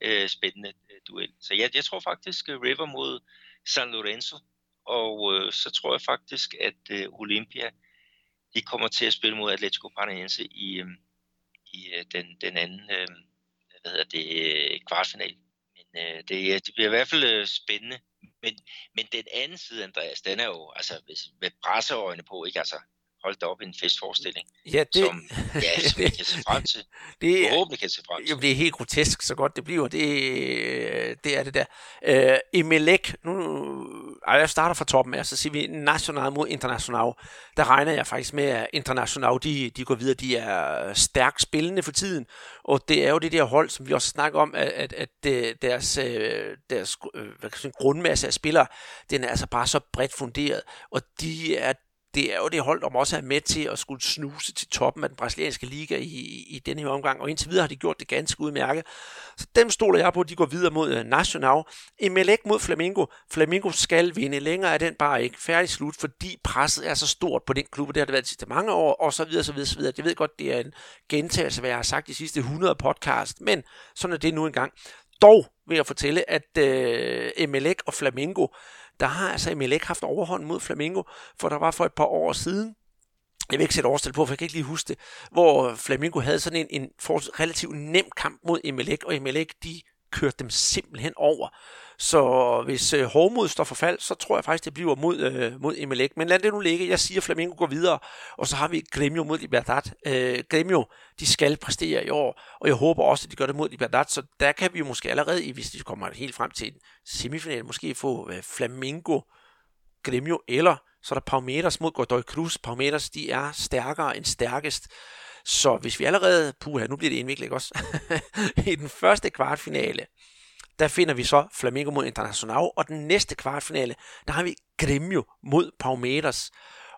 øh, spændende øh, duel. Så jeg, jeg tror faktisk uh, River mod San Lorenzo, og øh, så tror jeg faktisk, at øh, Olympia de kommer til at spille mod Atletico Paranaense i, øh, i øh, den, den anden øh, hvad hedder det, øh, kvartfinal. Men øh, det, øh, det bliver i hvert fald øh, spændende. Men, men den anden side, Andreas, den er jo altså, med presseøjne på, ikke? Altså, hold da op en festforestilling, ja, det, som, ja, som det, vi kan se frem til. Det, Forhåbentlig kan se frem til. Jo, det er helt grotesk, så godt det bliver. Det, det er det der. Uh, Emelec, nu, jeg starter fra toppen af, så siger vi national mod international. Der regner jeg faktisk med, at international, de, de går videre, de er stærkt spillende for tiden, og det er jo det der hold, som vi også snakker om, at, at, at deres, øh, deres øh, hvad kan sige, grundmasse af spillere, den er altså bare så bredt funderet, og de er det er jo det hold, der også er med til at skulle snuse til toppen af den brasilianske liga i, i, denne her omgang, og indtil videre har de gjort det ganske udmærket. Så dem stoler jeg på, at de går videre mod uh, Nacional. Emelec mod Flamengo. Flamengo skal vinde. Længere er den bare ikke færdig slut, fordi presset er så stort på den klub, og det har det været de sidste mange år, og så videre, så videre, så videre. Jeg ved godt, det er en gentagelse, hvad jeg har sagt de sidste 100 podcast, men sådan er det nu engang. Dog vil jeg fortælle, at uh, Emelec og Flamengo der har altså Emelec haft overhånd mod Flamengo, for der var for et par år siden, jeg vil ikke sætte årstal på, for jeg kan ikke lige huske det, hvor Flamengo havde sådan en, en relativt nem kamp mod Emelec, og Emelec, de kørte dem simpelthen over. Så hvis øh, Hormod står for fald, så tror jeg faktisk, det bliver mod, øh, mod Emelec. Men lad det nu ligge. Jeg siger, at Flamengo går videre. Og så har vi Gremio mod Libertad. Øh, Gremio, de skal præstere i år. Og jeg håber også, at de gør det mod Libertad. Så der kan vi måske allerede, hvis de kommer helt frem til en semifinal, måske få øh, Flamengo, Gremio eller så er der Palmeiras mod Godoy Cruz. Palmeiras, de er stærkere end stærkest. Så hvis vi allerede, puha, nu bliver det indviklet, ikke også? I den første kvartfinale, der finder vi så Flamengo mod Internacional, og den næste kvartfinale, der har vi Gremio mod Palmeiras.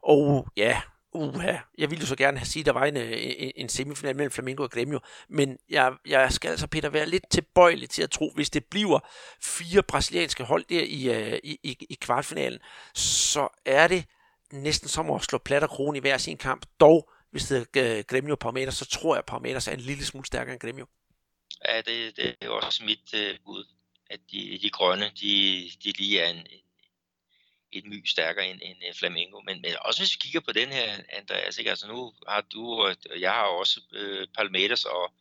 Og ja, uha, jeg ville jo så gerne have sige, at der var en, en, en semifinal mellem Flamengo og Gremio, men jeg, jeg skal altså, Peter, være lidt tilbøjelig til at tro, hvis det bliver fire brasilianske hold der i, øh, i, i, i kvartfinalen, så er det næsten som at slå plat og krone i hver sin kamp. Dog, hvis det er øh, Gremio og Palmeiras, så tror jeg, at Palmeiras er en lille smule stærkere end Gremio. Ja, det, det er også mit øh, bud, at de, de grønne, de, de lige er en, en, et my stærkere end, end øh, Flamingo. Men, men også hvis vi kigger på den her, Andreas, ikke? Altså nu har du, og jeg har også øh, Palmeiras og,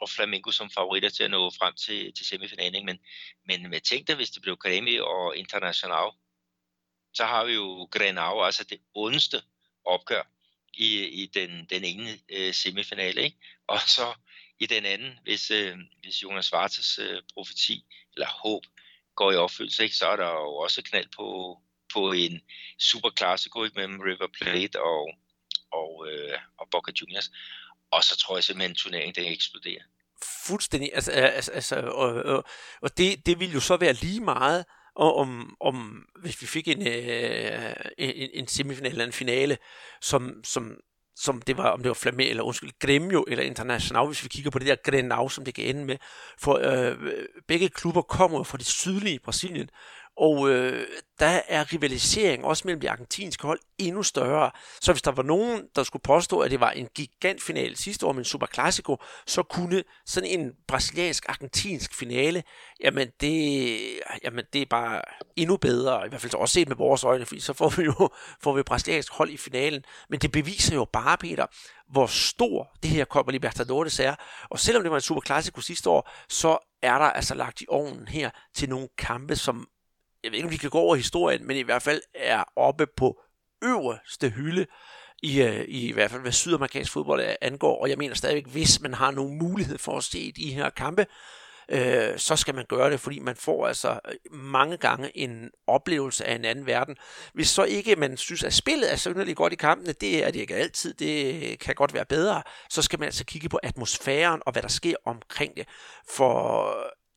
og Flamingo som favoritter til at nå frem til, til semifinalen. Men, men hvad tænk dig, hvis det blev Grammy og International, så har vi jo Grenau, altså det ondeste opgør i, i den, den ene øh, semifinale. Ikke? Og så i den anden, hvis, øh, hvis Jonas Vartes øh, profeti, eller håb, går i opfyldelse, ikke, så er der jo også knald på, på en super klassiko ikke, mellem River Plate og, og, øh, og Boca Juniors. Og så tror jeg simpelthen, at turneringen den eksploderer. Fuldstændig. Altså, altså, altså og, og, og det, det vil jo så være lige meget, og om, om hvis vi fik en, øh, en, en semifinal eller en finale, som, som, som det var, om det var Flamme eller undskyld, Gremio eller International, hvis vi kigger på det der Grenau, som det kan ende med. For øh, begge klubber kommer fra det sydlige Brasilien, og øh, der er rivalisering også mellem de argentinske hold endnu større. Så hvis der var nogen, der skulle påstå, at det var en gigantfinale sidste år med en Super Classico, så kunne sådan en brasiliansk-argentinsk finale, jamen det, jamen det er bare endnu bedre, i hvert fald også set med vores øjne, fordi så får vi jo får vi brasiliansk hold i finalen. Men det beviser jo bare, Peter, hvor stor det her Copa Libertadores er. Og selvom det var en Super Classico sidste år, så er der altså lagt i ovnen her til nogle kampe, som jeg ved ikke, om vi kan gå over historien, men i hvert fald er oppe på øverste hylde i, i, i hvert fald hvad sydamerikansk fodbold angår, og jeg mener stadigvæk, hvis man har nogen mulighed for at se de her kampe, øh, så skal man gøre det, fordi man får altså øh, mange gange en oplevelse af en anden verden. Hvis så ikke man synes, at spillet er synderligt godt i kampene, det er det ikke altid, det kan godt være bedre, så skal man altså kigge på atmosfæren og hvad der sker omkring det. For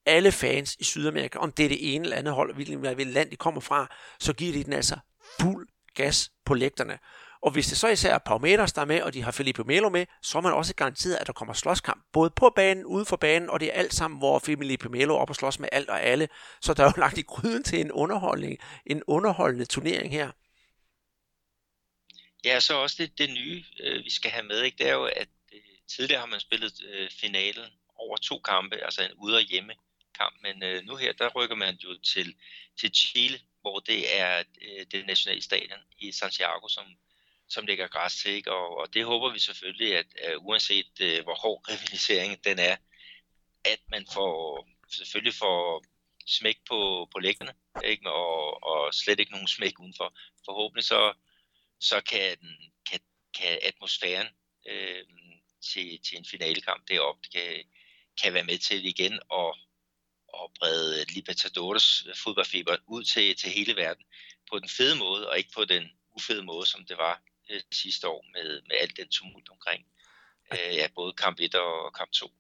alle fans i Sydamerika, om det er det ene eller andet hold, hvilket land de kommer fra, så giver de den altså fuld gas på lægterne. Og hvis det så især er Palmeiras, der er med, og de har Felipe Melo med, så er man også garanteret, at der kommer slåskamp, både på banen, ude for banen, og det er alt sammen, hvor Felipe Melo er op og slås med alt og alle. Så der er jo lagt i gryden til en underholdning, en underholdende turnering her. Ja, så også det, det nye, øh, vi skal have med, ikke? det er jo, at øh, tidligere har man spillet øh, finalen over to kampe, altså en ude- og hjemme kamp, men øh, nu her, der rykker man jo til, til Chile, hvor det er øh, det nationale stadion i Santiago, som, som ligger græs til, ikke? Og, og det håber vi selvfølgelig, at, øh, uanset øh, hvor hård rivaliseringen den er, at man får selvfølgelig får smæk på, på læggene, ikke? Og, og slet ikke nogen smæk udenfor. Forhåbentlig så, så kan, den, kan, kan atmosfæren øh, til, til en finalekamp deroppe kan, kan være med til igen og, at brede Libertadores fodboldfeber ud til, til hele verden på den fede måde, og ikke på den ufede måde, som det var øh, sidste år med, med alt den tumult omkring øh, ja, både kamp 1 og kamp 2.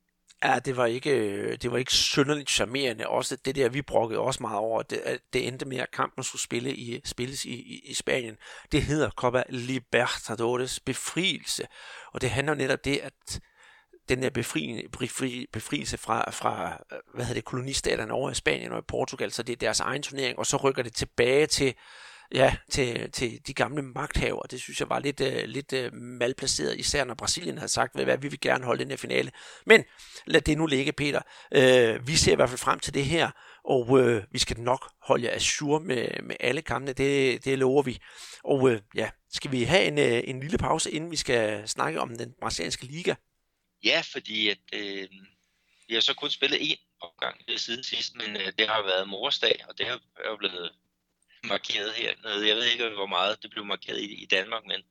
Ja, det var ikke, øh, det var ikke synderligt charmerende. Også det der, vi brokkede også meget over, det, det endte med, at kampen skulle spille i, spilles i, i, i Spanien. Det hedder Copa Libertadores befrielse. Og det handler netop det, at den der befri, befri, befrielse fra, fra øh, hvad hedder det, kolonistaterne over i Spanien og i Portugal, så det er deres egen turnering, og så rykker det tilbage til, ja, til, til de gamle magthaver. Det synes jeg var lidt, uh, lidt uh, malplaceret, især når Brasilien havde sagt, hvad vi vil gerne holde den her finale. Men lad det nu ligge, Peter. Uh, vi ser i hvert fald frem til det her, og uh, vi skal nok holde jer assur med, med alle kampene, det, det lover vi. Og uh, ja, skal vi have en, uh, en lille pause, inden vi skal snakke om den brasilianske liga? Ja, fordi at, øh, vi har så kun spillet én opgang siden sidst, men øh, det har været morsdag, og det har jo blevet markeret hernede. Jeg ved ikke, hvor meget det blev markeret i, i Danmark, men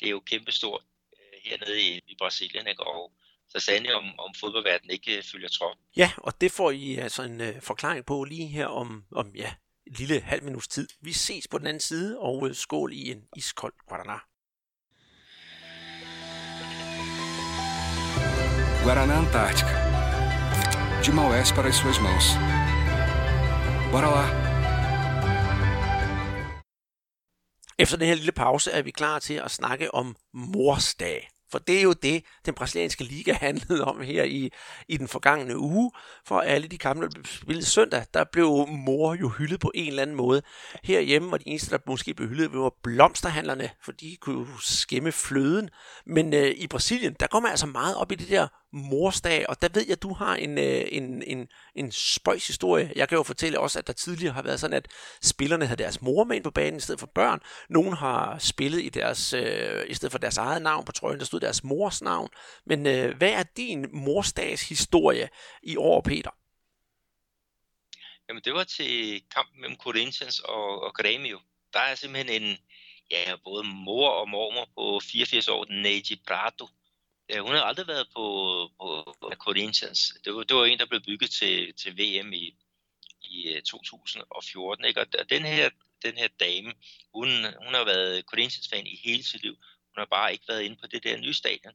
det er jo kæmpestort øh, hernede i, i Brasilien, ikke? og så sandelig om, om fodboldverdenen ikke øh, følger trop. Ja, og det får I altså en øh, forklaring på lige her om, om ja, et lille halv minuts tid. Vi ses på den anden side, og øh, skål i en iskold Guaraná. Guaraná Antártica. De Maués para as suas mãos. Bora lá! Efter den her lille pause er vi klar til at snakke om morsdag. For det er jo det, den brasilianske liga handlede om her i, i den forgangne uge. For alle de kampe, der blev spillet søndag, der blev mor jo hyldet på en eller anden måde. Herhjemme var de eneste, der måske blev hyldet, var blomsterhandlerne, for de kunne skæmme fløden. Men øh, i Brasilien, der går man altså meget op i det der morsdag, og der ved jeg, at du har en, øh, en, en, en spøjs historie. Jeg kan jo fortælle også, at der tidligere har været sådan, at spillerne havde deres mor med ind på banen i stedet for børn. Nogle har spillet i, deres, øh, i stedet for deres eget navn på trøjen, der stod deres mors navn. Men øh, hvad er din morsdags historie i år, Peter? Jamen, det var til kampen mellem Corinthians og, og Grêmio. Der er simpelthen en, ja, både mor og mormor på 84 år, Neji Prado, Ja, hun har aldrig været på, på, på Corinthians. Det var, det var en, der blev bygget til, til VM i, i øh, 2014. Ikke? Og den her, den her dame, hun, hun har været Corinthians-fan i hele sit liv. Hun har bare ikke været inde på det der nye stadion.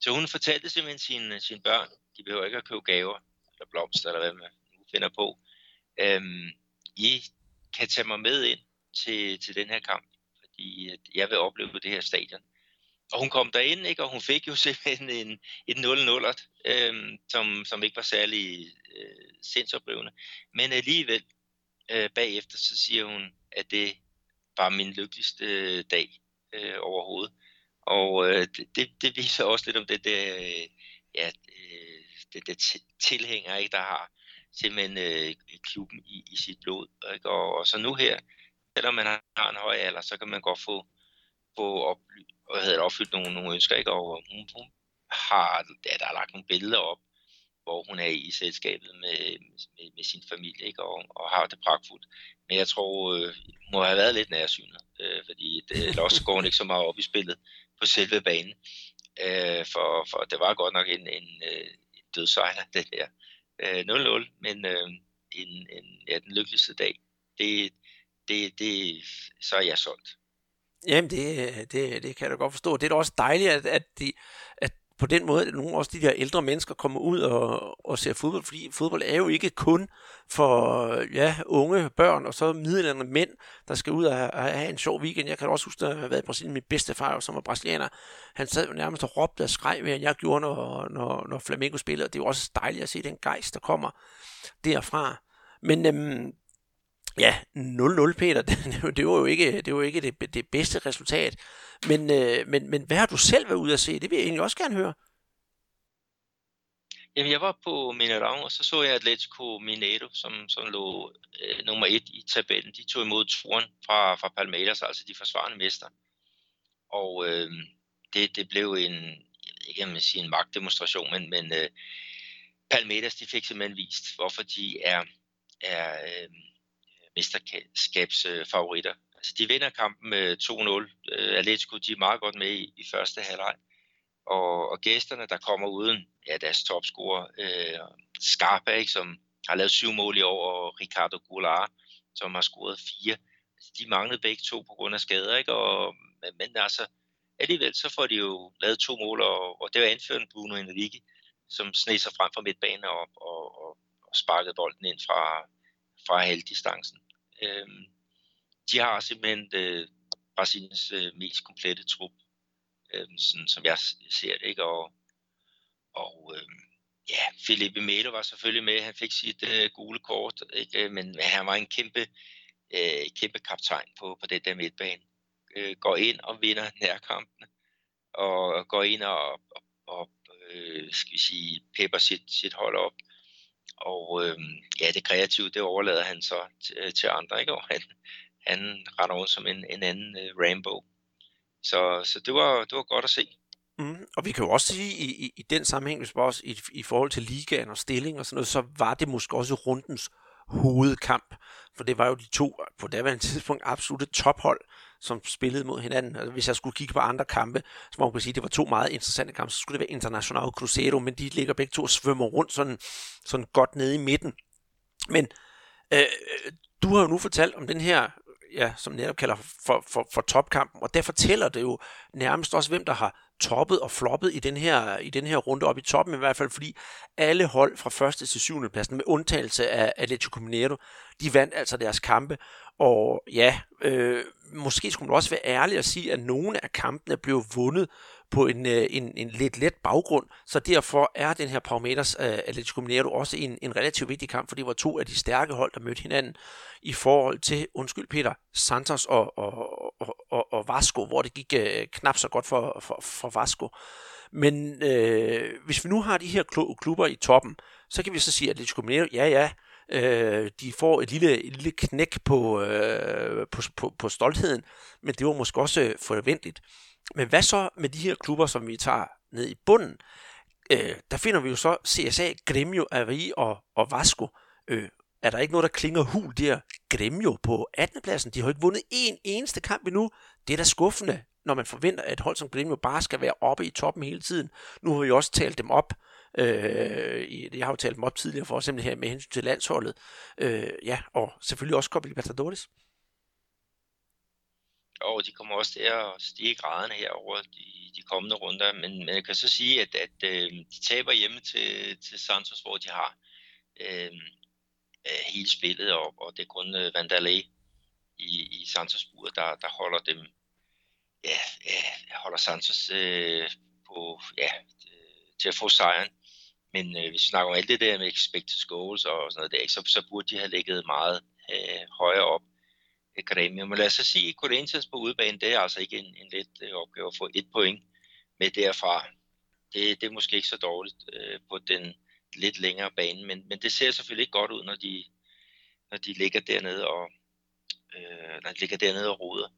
Så hun fortalte simpelthen sine, sine børn, de behøver ikke at købe gaver, eller blomster, eller hvad man nu finder på. Øhm, I kan tage mig med ind til, til den her kamp, fordi jeg vil opleve det her stadion. Og hun kom derind, ikke? og hun fik jo simpelthen en, et 0-0'ert, øh, som, som ikke var særlig øh, sindsoprivende. Men alligevel, øh, bagefter, så siger hun, at det var min lykkeligste øh, dag øh, overhovedet. Og øh, det, det viser også lidt om det der, øh, ja, øh, det, det tilhænger, ikke, der har simpelthen øh, klubben i, i sit blod. Ikke? Og, og så nu her, selvom man har en høj alder, så kan man godt få, få oply, og havde opfyldt nogle, nogle ønsker. Ikke? Og hun, hun har, ja, der er lagt nogle billeder op, hvor hun er i selskabet med, med, med sin familie ikke? Og, og har det pragtfuldt. Men jeg tror, øh, hun må have været lidt nærsynet, øh, fordi det, ellers går hun ikke så meget op i spillet på selve banen. Øh, for, for det var godt nok en, en, øh, en dødsejler, det her. Øh, 0-0, men øh, en, en, ja, den lykkeligste dag, det, det, det, så er jeg solgt. Jamen, det, det, det kan jeg da godt forstå. Det er da også dejligt, at, at, de, at på den måde, at nogle også de der ældre mennesker kommer ud og, og ser fodbold, fordi fodbold er jo ikke kun for ja, unge børn og så middelalderne mænd, der skal ud og have en sjov weekend. Jeg kan også huske, at jeg har været i Brasilien. Min bedstefar, som var brasilianer, han sad jo nærmest og råbte og skreg mere, end jeg gjorde, når, når, når Flamengo spillede. Det er jo også dejligt at se den gejst, der kommer derfra. Men øhm, Ja, 0-0, Peter. Det, det var jo ikke, det, var ikke det, det bedste resultat. Men, øh, men, men hvad har du selv været ude at se? Det vil jeg egentlig også gerne høre. Jamen, jeg var på Mineirão, og så så jeg Atletico Mineiro, som, som lå øh, nummer et i tabellen. De tog imod turen fra, fra Palmeiras, altså de forsvarende mester. Og øh, det, det blev en, jeg ved ikke, om jeg siger en magtdemonstration, men, men øh, Palmeiras, de fik simpelthen vist, hvorfor de er, er øh, mesterskabsfavoritter. Altså, de vinder kampen med 2-0. Øh, Atletico de er meget godt med i, i første halvleg. Og, og gæsterne, der kommer uden ja, deres topscorer, øh, Scarpa, ikke, som har lavet syv mål i år, og Ricardo Goulart, som har scoret fire. Altså, de manglede begge to på grund af skader, ikke? Og, men, men altså, alligevel så får de jo lavet to mål, og, og det var anføren Bruno Henrique, som sned sig frem fra midtbanen og, og, og, og sparkede bolden ind fra, fra halvdistancen. Øh, de har simpelthen øh, Brasiliens øh, mest komplette trup, øh, sådan som jeg ser det. Ikke? Og, og øh, ja, Felipe Melo var selvfølgelig med. Han fik sit øh, gule kort, ikke? men han var en kæmpe, øh, kæmpe kaptajn på, på det der midtbane. Øh, går ind og vinder nærkampene, og går ind og, og, og øh, skal vi sige, pepper sit, sit hold op. Og øh, ja, det kreative, det overlader han så til, øh, til andre, ikke? Og han, han retter rundt som en, en anden øh, Rainbow. Så, så det, var, det var godt at se. Mm, og vi kan jo også sige, i, i, i den sammenhæng, hvis også i, i forhold til ligaen og stilling og sådan noget, så var det måske også rundens hovedkamp. For det var jo de to øh, på daværende tidspunkt absolutte tophold, som spillede mod hinanden. Altså, hvis jeg skulle kigge på andre kampe, så må man sige, at det var to meget interessante kampe, så skulle det være International Cruzeiro, men de ligger begge to og svømmer rundt sådan, sådan godt nede i midten. Men øh, øh, du har jo nu fortalt om den her, ja, som netop kalder for, for, for topkampen, og der fortæller det jo nærmest også, hvem der har toppet og floppet i den her, i den her runde op i toppen i hvert fald, fordi alle hold fra første til syvende pladsen, med undtagelse af Atletico Mineiro, de vandt altså deres kampe, og ja, øh, måske skulle man også være ærlig og sige, at nogle af kampene blev vundet på en, øh, en, en lidt let baggrund, så derfor er den her Palmeiras øh, Atletico Mineiro også en, en relativt vigtig kamp, for det var to af de stærke hold, der mødte hinanden i forhold til, undskyld Peter, Santos og, og, og, og, og Vasco, hvor det gik øh, knap så godt for, for, for Vasco. Men øh, hvis vi nu har de her klubber i toppen, så kan vi så sige, at Atletico Mineiro, ja ja, Øh, de får et lille, et lille knæk på, øh, på, på, på stoltheden, men det var måske også øh, forventeligt. Men hvad så med de her klubber, som vi tager ned i bunden? Øh, der finder vi jo så CSA, Gremio, Avi og, og Vasco. Øh, er der ikke noget, der klinger hul der? Gremio på 18. pladsen, de har ikke vundet en eneste kamp endnu. Det er da skuffende, når man forventer, at et hold som Gremio bare skal være oppe i toppen hele tiden. Nu har vi også talt dem op Øh, jeg har jo talt dem op tidligere, for eksempel her med hensyn til landsholdet. Øh, ja, og selvfølgelig også Copa Libertadores. Og de kommer også til at stige graderne her over de, de kommende runder. Men, men jeg kan så sige, at, at øh, de taber hjemme til, til Santos, hvor de har øh, øh hele spillet, og, og det er kun øh, Vandalay i, i Santos bur, der, der holder dem, ja, ja holder Santos øh, på, ja, øh, til at få sejren. Men øh, hvis vi snakker om alt det der med expected goals og sådan noget der, så, så burde de have ligget meget øh, højere op. Øh, Gremio. Men lad os så sige, at Corinthians på udebane, det er altså ikke en, en let øh, opgave at få et point med derfra. Det, det er måske ikke så dårligt øh, på den lidt længere bane, men, men det ser selvfølgelig ikke godt ud, når de, når de ligger dernede og, øh, når de ligger dernede og roder.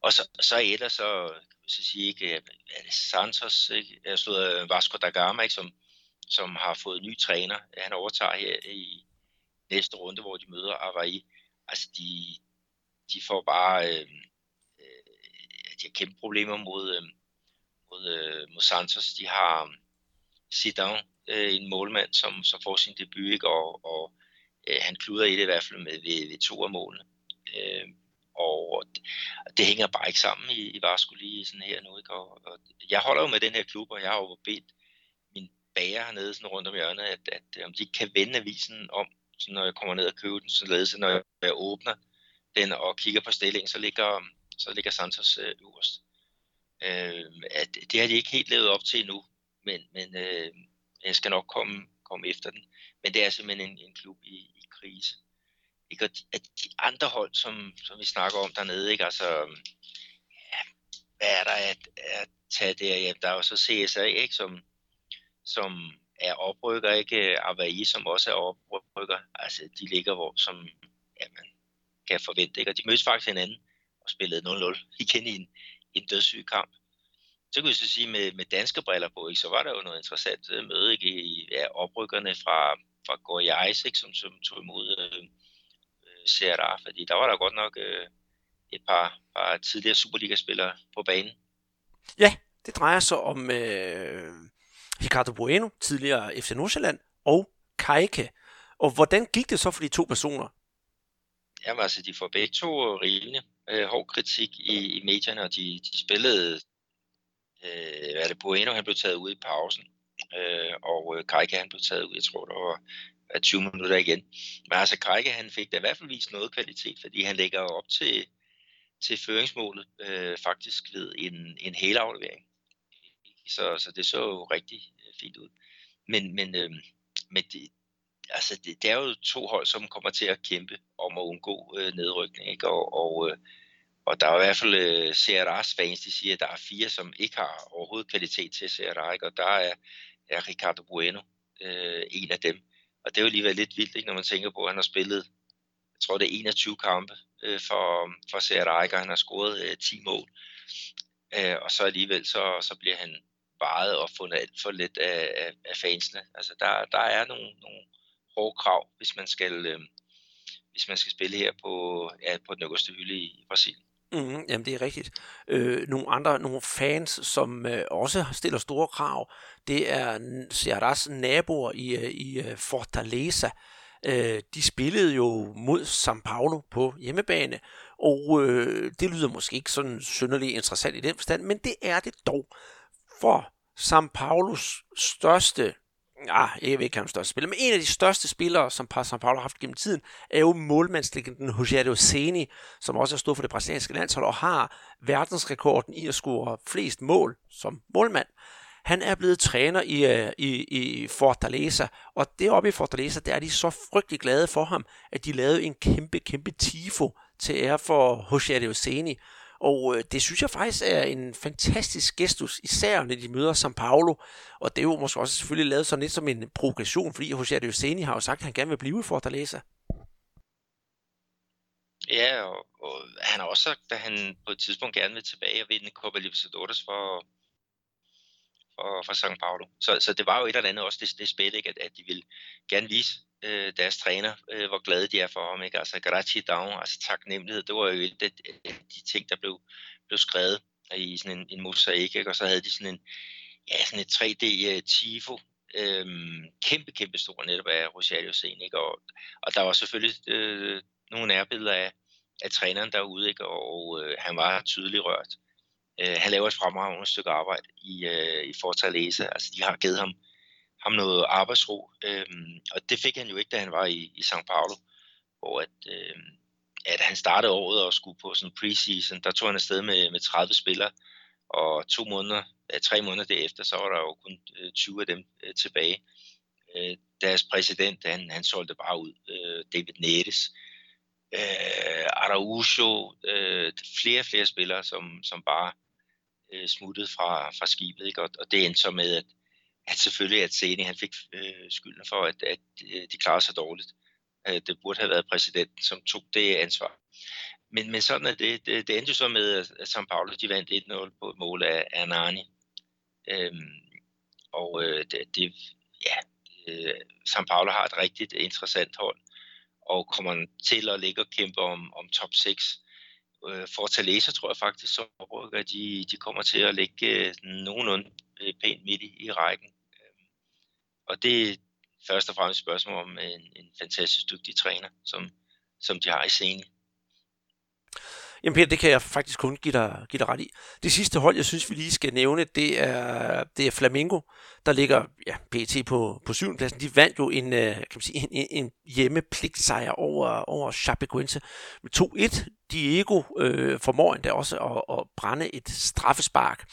Og så, så ellers så, så sige ikke, øh, er Santos, ikke? jeg stod øh, Vasco da Gama, ikke? Som, som har fået ny træner. Øh, han overtager her i næste runde, hvor de møder Arai. Altså, de, de får bare øh, øh, de har kæmpe problemer mod, øh, mod, øh, mod Santos. De har um, Zidane, øh, en målmand, som, som får sin debut, ikke? og, og øh, han kluder i det i hvert fald med, ved, ved to af målene. Øh, og det hænger bare ikke sammen i, i Vasco lige sådan her nu. Ikke? Og, og jeg holder jo med den her klub, og jeg har jo bedt bager hernede sådan rundt om hjørnet, at, at øh, om de kan vende avisen om, så når jeg kommer ned og køber den, så når jeg åbner den og kigger på stillingen, så ligger, så ligger Santos øh, øverst. Øh, at det har de ikke helt levet op til endnu, men, men øh, jeg skal nok komme, komme efter den. Men det er simpelthen en, en klub i, i krise. Ikke? Og de, at de andre hold, som, som vi snakker om dernede, ikke? Altså, ja, hvad er der at, at tage der? Jamen, der er jo så CSA, ikke? Som, som er oprykker, ikke? Avaí, som også er oprykker. Altså, de ligger hvor, som, ja, man kan forvente. Ikke? Og de mødes faktisk hinanden og spillede 0-0 igen i en, en dødssyg kamp. Så kunne jeg så sige, med, med danske briller på, ikke, så var der jo noget interessant øh, møde ikke, i ja, oprykkerne fra, fra Goiás, ikke, som, som tog imod øh, øh fordi der var der godt nok øh, et par, par tidligere Superliga-spillere på banen. Ja, det drejer sig om øh, Ricardo Bueno, tidligere FC Nordsjælland, og Kajke. Og hvordan gik det så for de to personer? Jamen altså, de får begge to øh, rimelig øh, hård kritik i, i medierne, og de, de spillede, øh, hvad er det, Bueno, han blev taget ud i pausen, øh, og øh, Kajka, han blev taget ud, jeg tror, der var 20 minutter igen. Men altså, Kaike, han fik da i hvert fald vist noget kvalitet, fordi han lægger op til, til føringsmålet, øh, faktisk ved en, en helaflevering. Så, så det så jo rigtig fint ud. Men, men, øh, men det, altså det, det er jo to hold, som kommer til at kæmpe om at undgå øh, nedrykning. Ikke? Og, og, øh, og der er i hvert fald øh, CRA's fans, de siger, at der er fire, som ikke har overhovedet kvalitet til CRA, ikke? og der er, er Ricardo Bueno øh, en af dem. Og det er jo alligevel lidt vildt, ikke? når man tænker på, at han har spillet, jeg tror det er 21 kampe øh, for, for CRA, og han har scoret øh, 10 mål. Øh, og så alligevel så, så bliver han varet og fundet alt for lidt af, af, af fansene. Altså der, der er nogle, nogle hårde krav, hvis man skal, øh, hvis man skal spille her på, ja, på den øverste hylde i, Brasilien. Mm, jamen det er rigtigt. Øh, nogle andre, nogle fans, som øh, også stiller store krav, det er Cearás naboer i, øh, i øh, Fortaleza. Øh, de spillede jo mod São Paulo på hjemmebane, og øh, det lyder måske ikke sådan synderligt interessant i den forstand, men det er det dog. For São Paulos største ja, jeg ved ikke, om største spiller, men en af de største spillere, som São Paulo har haft gennem tiden, er jo målmandslegenden Rogério Ceni, som også har stået for det brasilianske landshold og har verdensrekorden i at score flest mål som målmand. Han er blevet træner i, øh, i, i Fortaleza, og deroppe i Fortaleza, der er de så frygtelig glade for ham, at de lavede en kæmpe, kæmpe tifo til ære for Jose Ceni. Og øh, det synes jeg faktisk er en fantastisk gestus, især når de møder São Paulo. Og det er jo måske også selvfølgelig lavet sådan lidt som en provokation, fordi Jose Adeseni har jo sagt, at han gerne vil blive for Fortaleza. Ja, og, og han har også sagt, at han på et tidspunkt gerne vil tilbage og vinde Copa Libertadores for, for, for São Paulo. Så, så det var jo et eller andet også det, det spil, ikke? At, at de ville gerne vise øh, deres træner, øh, hvor glade de er for ham. Ikke? Altså gratidão, altså taknemmelighed, det var jo et af øh, de ting, der blev, blev skrevet i sådan en, en mosaik, ikke? og så havde de sådan en, ja, sådan et 3D øh, tifo Øhm, kæmpe, kæmpe stor netop af Rosario Sen, ikke? Og, og der var selvfølgelig øh, nogle nærbilleder af, af træneren derude, ikke? og øh, han var tydeligt rørt. Øh, han laver et fremragende stykke arbejde i, øh, i Fortaleza, altså de har givet ham, ham noget arbejdsro, øh, og det fik han jo ikke, da han var i, i São Paulo, hvor at, øh, at han startede året og skulle på sådan preseason, der tog han afsted med, med 30 spillere, og to måneder, ja, tre måneder derefter, så var der jo kun øh, 20 af dem øh, tilbage. Øh, deres præsident, han, han solgte bare ud, øh, David Neres, øh, Araujo, øh, flere og flere spillere, som, som bare øh, smuttede fra, fra skibet, ikke? Og, og det endte så med, at, at selvfølgelig at Sene, han fik øh, skylden for, at, at øh, de klarede sig dårligt. Øh, det burde have været præsidenten, som tog det ansvar. Men, men sådan er det. Det, det endte jo så med, at São Paulo de vandt 1-0 på et mål af Anani. Øhm, og øh, det, det, ja, øh, São Paulo har et rigtig interessant hold, og kommer til at ligge og kæmpe om, om top 6. Øh, Fortaleza tror jeg faktisk, så rykker de, de kommer til at ligge øh, nogenlunde øh, pænt midt i, i rækken. Og det er først og fremmest et spørgsmål om en, en fantastisk dygtig træner, som, som de har i scenen. Jamen Peter, det kan jeg faktisk kun give dig, give dig ret i. Det sidste hold, jeg synes, vi lige skal nævne, det er, det er Flamingo, der ligger ja, PT på, på syvende pladsen. De vandt jo en, øh, kan man sige, en, en hjemmepligtsejr over, over Chapecoense med 2-1. Diego øh, formår endda også at, at brænde et straffespark.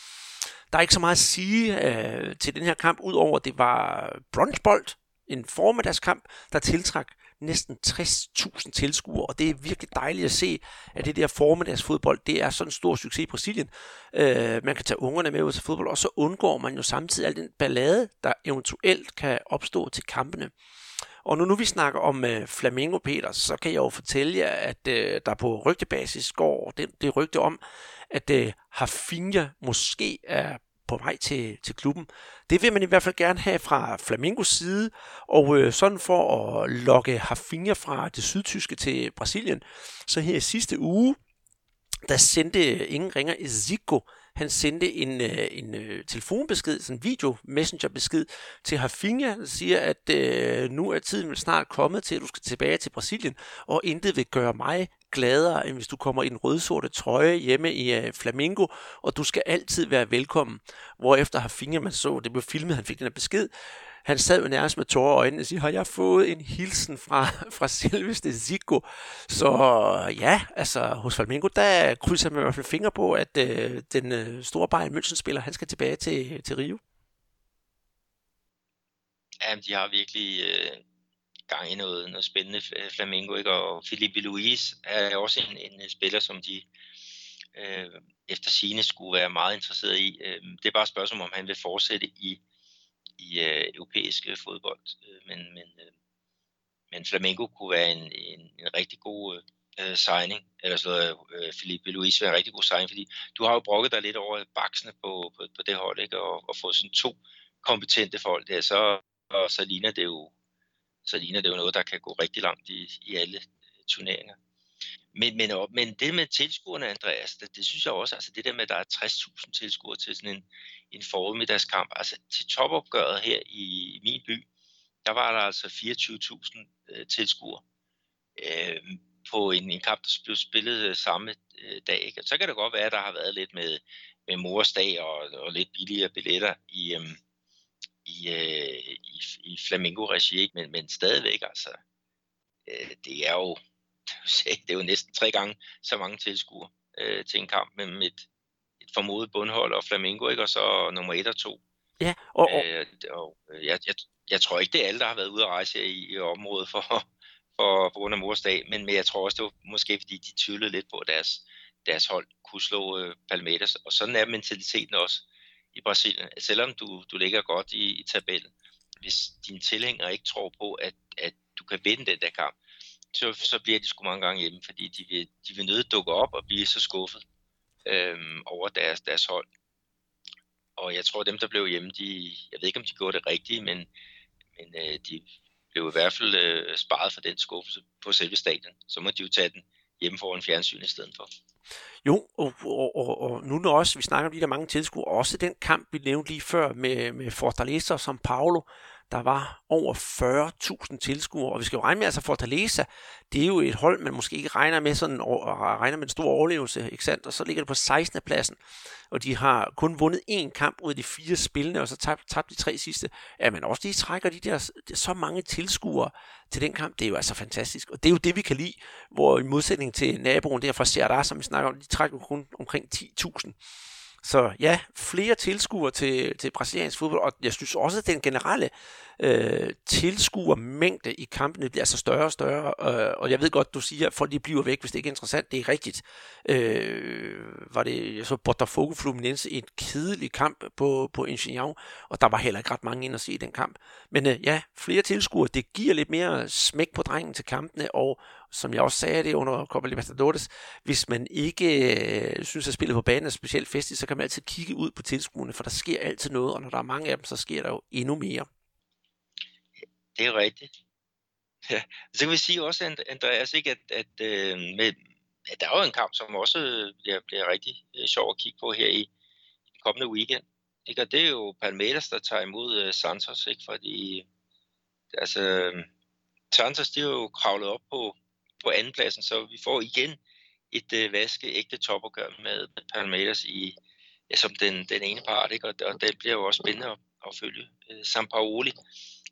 Der er ikke så meget at sige øh, til den her kamp, udover at det var bronzebold, en formiddagskamp, der tiltrak næsten 60.000 tilskuere, og det er virkelig dejligt at se, at det der formiddagsfodbold, det er sådan en stor succes i Brasilien. Øh, man kan tage ungerne med ud til fodbold, og så undgår man jo samtidig al den ballade, der eventuelt kan opstå til kampene. Og nu, nu vi snakker om øh, Flamingo Peter, så kan jeg jo fortælle jer, at øh, der på rygtebasis går det, det rygte om, at øh, Hafinha måske er på vej til, til klubben. Det vil man i hvert fald gerne have fra Flamingos side, og øh, sådan for at lokke Hafinha fra det sydtyske til Brasilien, så her i sidste uge, der sendte ingen ringer Zico, han sendte en, øh, en øh, telefonbesked, sådan en video messengerbesked til Hafinha, der siger, at øh, nu er tiden vel snart kommet til, at du skal tilbage til Brasilien, og intet vil gøre mig gladere, end hvis du kommer i en rødsorte trøje hjemme i øh, Flamingo, og du skal altid være velkommen. Hvorefter har man så, det blev filmet, han fik den her besked, han sad jo nærmest med tårer i øjnene og siger, har jeg fået en hilsen fra, fra selveste Zico? Så ja, altså hos Flamengo, der krydser man i hvert fald fingre på, at øh, den øh, store Bayern München-spiller, han skal tilbage til, til Rio. Jamen, de har virkelig øh, gang i noget, noget spændende øh, Flamengo, ikke? og Felipe Luis er også en, en øh, spiller, som de øh, efter sine skulle være meget interesseret i. Øh, det er bare et spørgsmål, om han vil fortsætte i, i øh, europæisk øh, fodbold, øh, men, men, øh, men Flamengo kunne være en, en, en rigtig god øh, øh signing, eller så øh, Felipe Luis være en rigtig god signing, fordi du har jo brokket dig lidt over baksene på, på, på det hold, ikke? Og, og få sådan to kompetente folk der, så, og så ligner det jo så ligner det jo noget, der kan gå rigtig langt i, i alle turneringer. Men, men, men det med tilskuerne, Andreas, det, det synes jeg også, altså det der med, at der er 60.000 tilskuere til sådan en, en formiddagskamp, altså til topopgøret her i min by, der var der altså 24.000 øh, tilskuere øh, på en, en kamp, der blev spillet øh, samme øh, dag. Ikke? Så kan det godt være, at der har været lidt med, med mors dag og, og lidt billigere billetter i, øh, i, øh, i, i Flamingo-regi, men, men stadigvæk altså, øh, det er jo det er jo næsten tre gange så mange tilskuere øh, til en kamp med et, et formodet bundhold og Flamingo, ikke? og så nummer et og to. Ja, og, og... Øh, og jeg, jeg, jeg tror ikke, det er alle, der har været ude at rejse i, i området for, for, på grund af mors dag, men, men jeg tror også, det var måske fordi, de tvivlede lidt på, at deres, deres hold kunne slå øh, Palmeiras, og sådan er mentaliteten også i Brasilien, selvom du, du ligger godt i, i tabellen, hvis dine tilhængere ikke tror på, at, at du kan vinde den der kamp, så, så bliver de sgu mange gange hjemme, fordi de vil, de vil nødt dukke op og blive så skuffet øhm, over deres, deres hold. Og jeg tror, dem, der blev hjemme, de, jeg ved ikke, om de gjorde det rigtige, men, men øh, de blev i hvert fald øh, sparet for den skuffelse på selve stadion. Så må de jo tage den hjemme foran fjernsyn i stedet for. Jo, og, og, og, og nu når også vi snakker om de der mange tilskuere, også den kamp, vi nævnte lige før med, med Fortaleza og São Paulo, der var over 40.000 tilskuere, og vi skal jo regne med, altså Fortaleza, det er jo et hold, man måske ikke regner med sådan, og regner med en stor overlevelse, ikke sandt? Og så ligger det på 16. pladsen, og de har kun vundet én kamp ud af de fire spillende, og så tabt, tabt de tre sidste. Ja, men også de trækker de der så mange tilskuere til den kamp, det er jo altså fantastisk. Og det er jo det, vi kan lide, hvor i modsætning til naboen der fra Serra, som vi snakker om, de trækker kun omkring 10.000. Så ja, flere tilskuere til, til brasiliansk fodbold, og jeg synes også, at den generelle øh, tilskuermængde i kampene bliver altså større og større, øh, og jeg ved godt, du siger, at folk de bliver væk, hvis det ikke er interessant. Det er rigtigt. Øh, var det, jeg så Botafogo Fluminense en kedelig kamp på, på Ingenieur, og der var heller ikke ret mange ind at se den kamp. Men øh, ja, flere tilskuere, det giver lidt mere smæk på drengen til kampene, og som jeg også sagde det under Copa Libertadores, hvis man ikke øh, synes, at spillet på banen er specielt festligt, så kan man altid kigge ud på tilskuerne, for der sker altid noget, og når der er mange af dem, så sker der jo endnu mere. Det er rigtigt. Ja. Så kan vi sige også, Andreas, ikke, at, at, øh, med, at der er jo en kamp, som også øh, bliver, bliver rigtig øh, sjov at kigge på her i, i den kommende weekend. Ikke? Og det er jo Palmeiras, der tager imod uh, Santos, ikke? fordi altså, Santos de er jo kravlet op på, på andenpladsen, så vi får igen et uh, vaskeægte topopgør med Palmeiras i, ja, som den, den ene part, ikke? Og, og det bliver jo også spændende at, at følge. Uh, Sampaoli,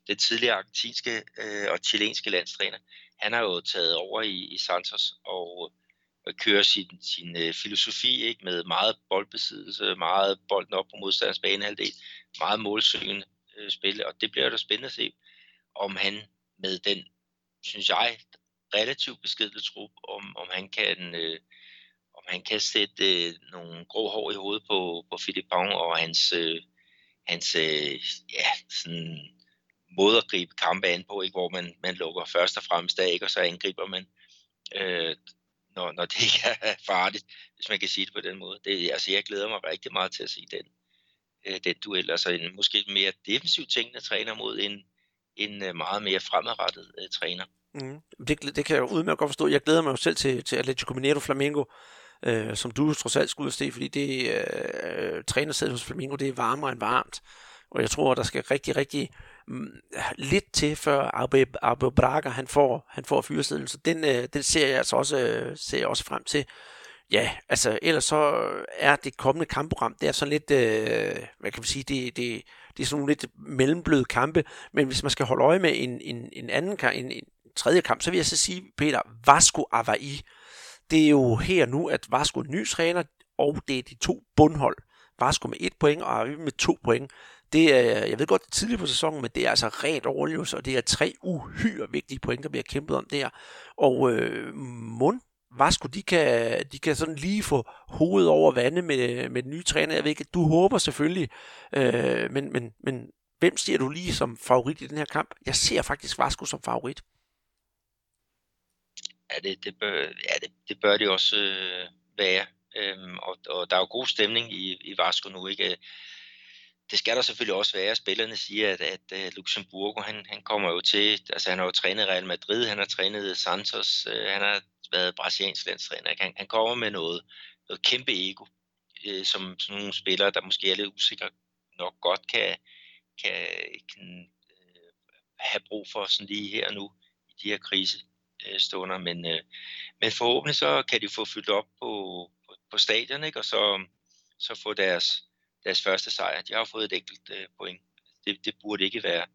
det tidligere argentinske øh, og chilenske landstræner, han har jo taget over i, i Santos og, og kører sin, sin øh, filosofi ikke med meget boldbesiddelse, meget bolden op på modstanders banehalvdel, meget målsøgende øh, spil, og det bliver da spændende at se, om han med den, synes jeg, relativt beskedne trup, om, om han kan øh, om han kan sætte øh, nogle grå hår i hovedet på, på Philippe Pong og hans, øh, hans øh, ja, sådan måde at gribe kampe an på, ikke? hvor man, man lukker først og fremmest af, ikke? og så angriber man, øh, når, når det ikke er farligt, hvis man kan sige det på den måde. Det, altså, jeg glæder mig rigtig meget til at se den, øh, den duel. Altså en måske mere defensiv tænkende træner mod en, en øh, meget mere fremadrettet øh, træner. Mm. Det, det kan jeg udmærket godt forstå. Jeg glæder mig jo selv til, til Atletico Mineiro Flamengo, øh, som du trods alt skulle ud fordi det øh, trænersædet hos Flamengo, det er varmere end varmt. Og jeg tror, der skal rigtig, rigtig Mm, lidt til, før Abu, Abu Braga han får, han får fyresedlen. Så den, øh, den ser jeg altså også, øh, ser jeg også frem til. Ja, altså ellers så øh, er det kommende kampprogram, det er sådan lidt, øh, hvad kan man sige, det, det, det er sådan nogle lidt mellembløde kampe, men hvis man skal holde øje med en, en, en anden en, en tredje kamp, så vil jeg så sige, Peter, Vasco Avai, det er jo her nu, at Vasco er ny træner, og det er de to bundhold. Vasco med et point, og Avai med to point. Det er, jeg ved godt, det er tidligt på sæsonen, men det er altså rent overlevelse, og det er tre uhyre vigtige point, der bliver kæmpet om der. Og øh, mund Vasco, de kan, de kan sådan lige få hovedet over vandet med, med den nye træner. Jeg ved ikke, du håber selvfølgelig, øh, men, men, men hvem ser du lige som favorit i den her kamp? Jeg ser faktisk Vasco som favorit. Ja, det, det, bør, ja, det, det bør det også øh, være. Øhm, og, og der er jo god stemning i, i Vasco nu. ikke? Det skal der selvfølgelig også være. Spillerne siger, at, at, øh, at Luxemburgo, han, han kommer jo til, altså han har jo trænet Real Madrid, han har trænet Santos, øh, han har været brasiliansk landstræner. Han, han kommer med noget, noget kæmpe ego, øh, som sådan nogle spillere, der måske er lidt usikre nok godt kan, kan, kan øh, have brug for sådan lige her og nu i de her krisestunder. Men, øh, men forhåbentlig så kan de få fyldt op på, på, på stadion, ikke? og så, så få deres, deres første sejr. De har fået et enkelt øh, point. Det, det burde ikke være,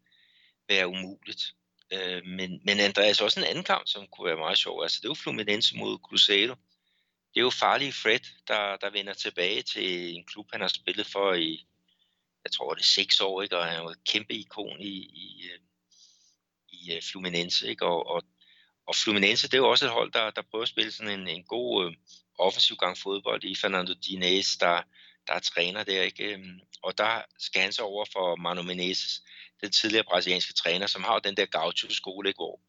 være umuligt. Øh, men, men Andreas, også en anden kamp, som kunne være meget sjov. Altså, det er jo Fluminense mod Cruzeiro. Det er jo farlige Fred, der, der vender tilbage til en klub, han har spillet for i, jeg tror det er seks år, ikke? og han er jo et kæmpe ikon i, i, øh, i øh, Fluminense. Ikke? Og, og, og Fluminense, det er jo også et hold, der, der prøver at spille sådan en, en god øh, offensiv gang fodbold i Fernando Diniz, der, der er træner der. Ikke? Øhm, og der skal han så over for Manu Menezes, den tidligere brasilianske træner, som har den der gaucho-skole, ikke? hvor,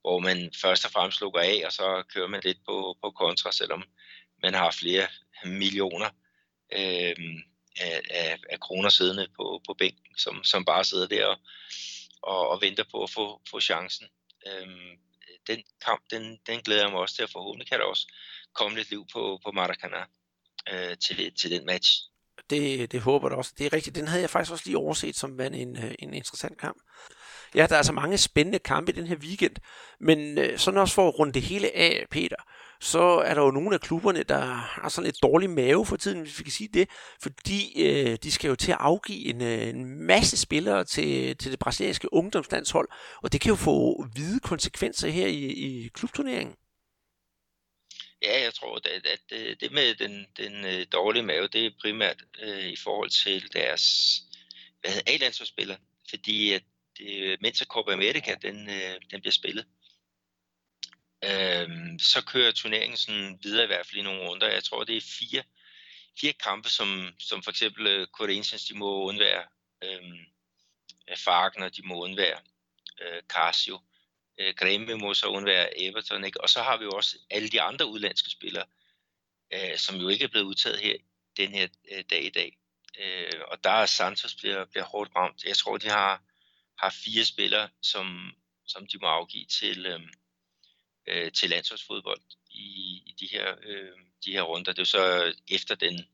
hvor man først og fremmest lukker af, og så kører man lidt på, på kontra, selvom man har flere millioner øh, af, af, af kroner siddende på, på bænken, som, som bare sidder der og, og, og venter på at få, få chancen. Øh, den kamp, den, den glæder jeg mig også til, at forhåbentlig kan der også komme lidt liv på, på Maracanã øh, til, til den match. Det, det håber jeg også. Det er rigtigt. Den havde jeg faktisk også lige overset som en, øh, en interessant kamp. Ja, der er altså mange spændende kampe i den her weekend, men øh, sådan også for at runde det hele af, Peter, så er der jo nogle af klubberne, der har sådan et dårlig mave for tiden, hvis vi kan sige det, fordi øh, de skal jo til at afgive en, øh, en masse spillere til, til det brasilianske ungdomslandshold, og det kan jo få hvide konsekvenser her i, i klubturneringen. Ja, jeg tror, at, at det, det med den, den øh, dårlige mave, det er primært øh, i forhold til deres A-landsholdsspillere, fordi at det, mens Copa America den, øh, den bliver spillet, øh, så kører turneringen sådan videre i hvert fald i nogle runder. Jeg tror, det er fire, fire kampe, som, som for eksempel øh, Corinthians, de må undvære øh, Fagner, de må undvære øh, Casio, øh, Øh, Grêmio må så undvære Everton, ikke? og så har vi jo også alle de andre udlandske spillere, øh, som jo ikke er blevet udtaget her den her øh, dag i dag. Øh, og der er Santos bliver, bliver hårdt ramt. Jeg tror, de har, har fire spillere, som, som de må afgive til, øh, øh, til landsholdsfodbold i, i de, her, øh, de her runder. Det er jo så efter den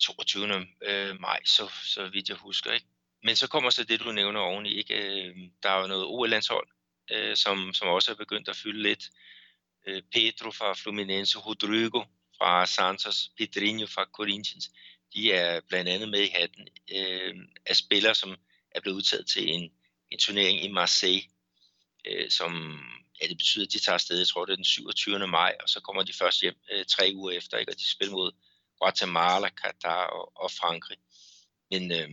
22. Øh, maj, så, så vidt jeg husker. Ikke? Men så kommer så det, du nævner oveni. Ikke? Øh, der er jo noget OL-landshold, øh, som, som også er begyndt at fylde lidt. Øh, Pedro fra Fluminense, Rodrigo fra Santos, Pedrinho fra Corinthians, de er blandt andet med i hatten øh, af spillere, som er blevet udtaget til en, en turnering i Marseille, øh, som ja, det betyder, at de tager afsted, jeg tror det er den 27. maj, og så kommer de først hjem øh, tre uger efter, ikke? og de spiller mod Guatemala, Qatar og, og Frankrig. Men, øh,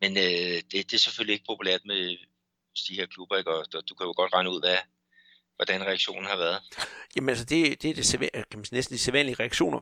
men øh, det, det er selvfølgelig ikke populært med de her klubber, ikke? og du kan jo godt regne ud, hvad, hvordan reaktionen har været. Jamen altså, det, det er det, kan man næsten de sædvanlige reaktioner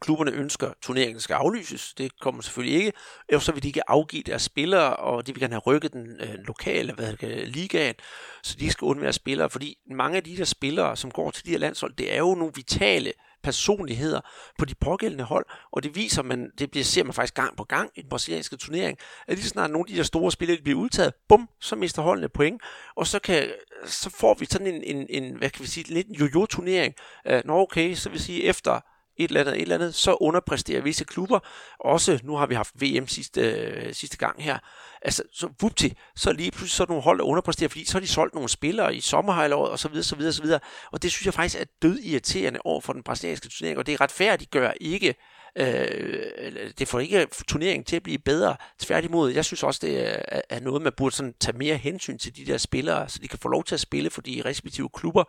klubberne ønsker, at turneringen skal aflyses. Det kommer selvfølgelig ikke. Ellers så vil de ikke afgive deres spillere, og de vil gerne have rykket den øh, lokale hvad det, ligaen, så de skal undvære spillere. Fordi mange af de der spillere, som går til de her landshold, det er jo nogle vitale personligheder på de pågældende hold, og det viser man, det bliver, ser man faktisk gang på gang i den brasilianske turnering, at lige snart nogle af de der store spillere de bliver udtaget, bum, så mister holdene point, og så, kan, så får vi sådan en, en, en hvad kan vi sige, lidt en jojo-turnering. Uh, nå okay, så vil sige, efter et eller andet, et eller andet, så underpræsterer visse klubber. Også, nu har vi haft VM sidste, øh, sidste gang her, altså, så vupti, så lige pludselig så nogle hold, der underpræsterer, fordi så har de solgt nogle spillere i sommerhalvåret, og så videre, så videre, så videre. Og det synes jeg faktisk er død irriterende over for den brasilianske turnering, og det er retfærdigt gør ikke Øh, det får ikke turneringen til at blive bedre. Tværtimod, jeg synes også, det er, er noget, man burde sådan tage mere hensyn til de der spillere, så de kan få lov til at spille for de respektive klubber,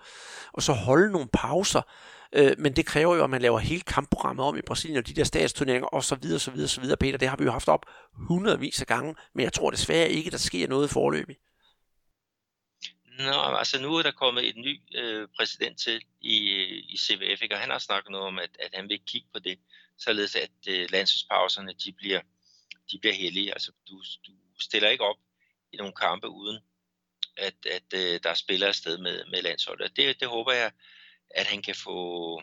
og så holde nogle pauser. Øh, men det kræver jo, at man laver hele kampprogrammet om i Brasilien, og de der statsturneringer, og så videre, så videre, så videre, Peter. Det har vi jo haft op hundredvis af gange, men jeg tror desværre ikke, der sker noget forløbig. Nå, altså nu er der kommet et ny øh, præsident til i, øh, i CVF, ikke? og han har snakket noget om, at, at han vil kigge på det således at øh, landsholdspauserne de bliver, de bliver hellige. Altså du, du stiller ikke op i nogle kampe uden at, at øh, der er spillere afsted med, med landsholdet. Det, det håber jeg, at han kan få,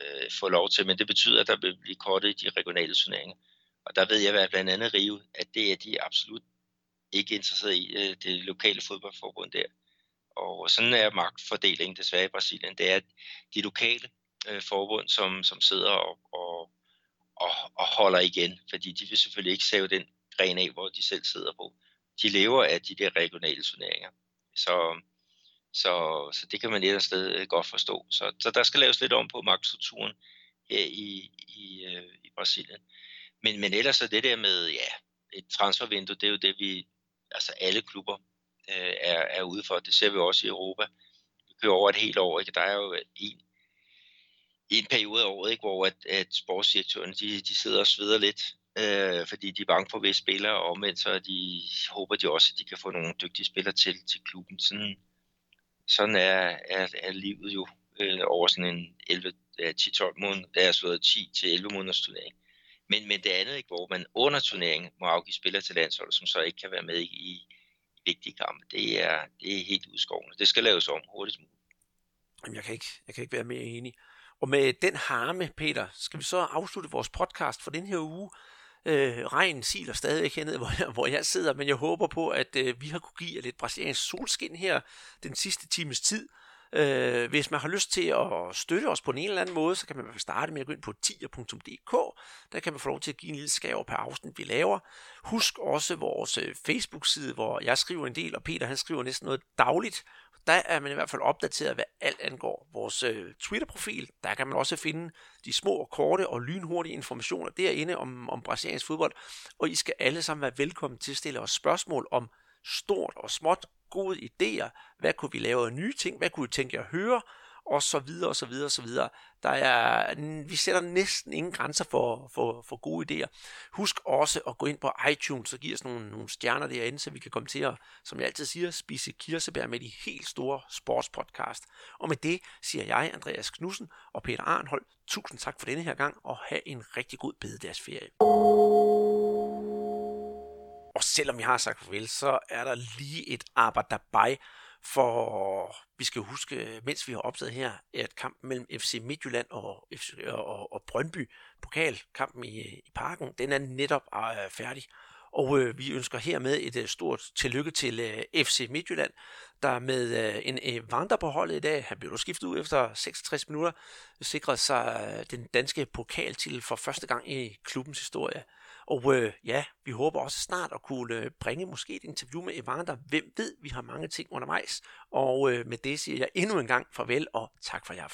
øh, få lov til, men det betyder, at der vil blive kortet i de regionale turneringer. Og der ved jeg, at blandt andet Rio, at det er de absolut ikke interesseret i, øh, det lokale fodboldforbund der. Og sådan er magtfordelingen desværre i Brasilien. Det er de lokale øh, forbund, som, som sidder og, og og, og holder igen, fordi de vil selvfølgelig ikke save den gren af, hvor de selv sidder på. De lever af de der regionale turneringer. Så, så, så det kan man et eller andet sted øh, godt forstå. Så, så der skal laves lidt om på magtstrukturen her i, i, øh, i Brasilien. Men, men ellers er det der med ja, et transfervindue, det er jo det, vi, altså alle klubber øh, er, er ude for. Det ser vi også i Europa. Vi kører over et helt år. Ikke? Der er jo en en periode af året, ikke, hvor at, at sportsdirektørerne de, de sidder og sveder lidt, øh, fordi de er bange for hvis spillere, og omvendt så de, håber de også, at de kan få nogle dygtige spillere til, til klubben. Sådan, sådan er, er, er livet jo øh, over sådan en 11, 10-12 måneder, der er slået 10 til 11 måneders turnering. Men, men det andet, ikke, hvor man under turneringen må afgive spillere til landsholdet, som så ikke kan være med i, i vigtige kampe, det er, det er helt udskårende. Det skal laves om hurtigst muligt. Jamen, jeg kan ikke, jeg kan ikke være mere enig. Og med den harme, Peter, skal vi så afslutte vores podcast for den her uge. Øh, regnen siler stadig hernede, hvor jeg, hvor jeg sidder, men jeg håber på, at øh, vi har kunne give jer lidt brasiliansk solskin her den sidste times tid. Øh, hvis man har lyst til at støtte os på en eller anden måde, så kan man starte med at gå ind på tier.dk. Der kan man få lov til at give en lille skæv per afsnit, vi laver. Husk også vores øh, Facebook-side, hvor jeg skriver en del, og Peter han skriver næsten noget dagligt. Der er man i hvert fald opdateret, hvad alt angår. Vores øh, Twitter-profil, der kan man også finde de små, korte og lynhurtige informationer derinde om, om brasiliansk fodbold. Og I skal alle sammen være velkommen til at stille os spørgsmål om stort og småt, gode idéer, hvad kunne vi lave af nye ting, hvad kunne I tænke jer at høre, og så videre, og så videre, og så videre. Der er, vi sætter næsten ingen grænser for, for, for gode idéer. Husk også at gå ind på iTunes og give os nogle, nogle stjerner derinde, så vi kan komme til at, som jeg altid siger, spise kirsebær med de helt store sportspodcast. Og med det siger jeg, Andreas Knudsen og Peter Arnhold, tusind tak for denne her gang, og have en rigtig god bededagsferie. Og selvom jeg har sagt farvel, så er der lige et arbejde dabei, for vi skal huske, mens vi har optaget her, at kampen mellem FC Midtjylland og, FC, og, og Brøndby, pokalkampen i, i parken, den er netop uh, færdig. Og øh, vi ønsker hermed et øh, stort tillykke til øh, FC Midtjylland, der med øh, en øh, vandrer på holdet i dag, han blev skiftet ud efter 66 minutter, sikrede sig øh, den danske pokaltitel for første gang i klubbens historie. Og øh, ja, vi håber også snart at kunne øh, bringe måske et interview med Evander. Hvem ved, vi har mange ting undervejs. Og øh, med det siger jeg endnu en gang farvel og tak for jer.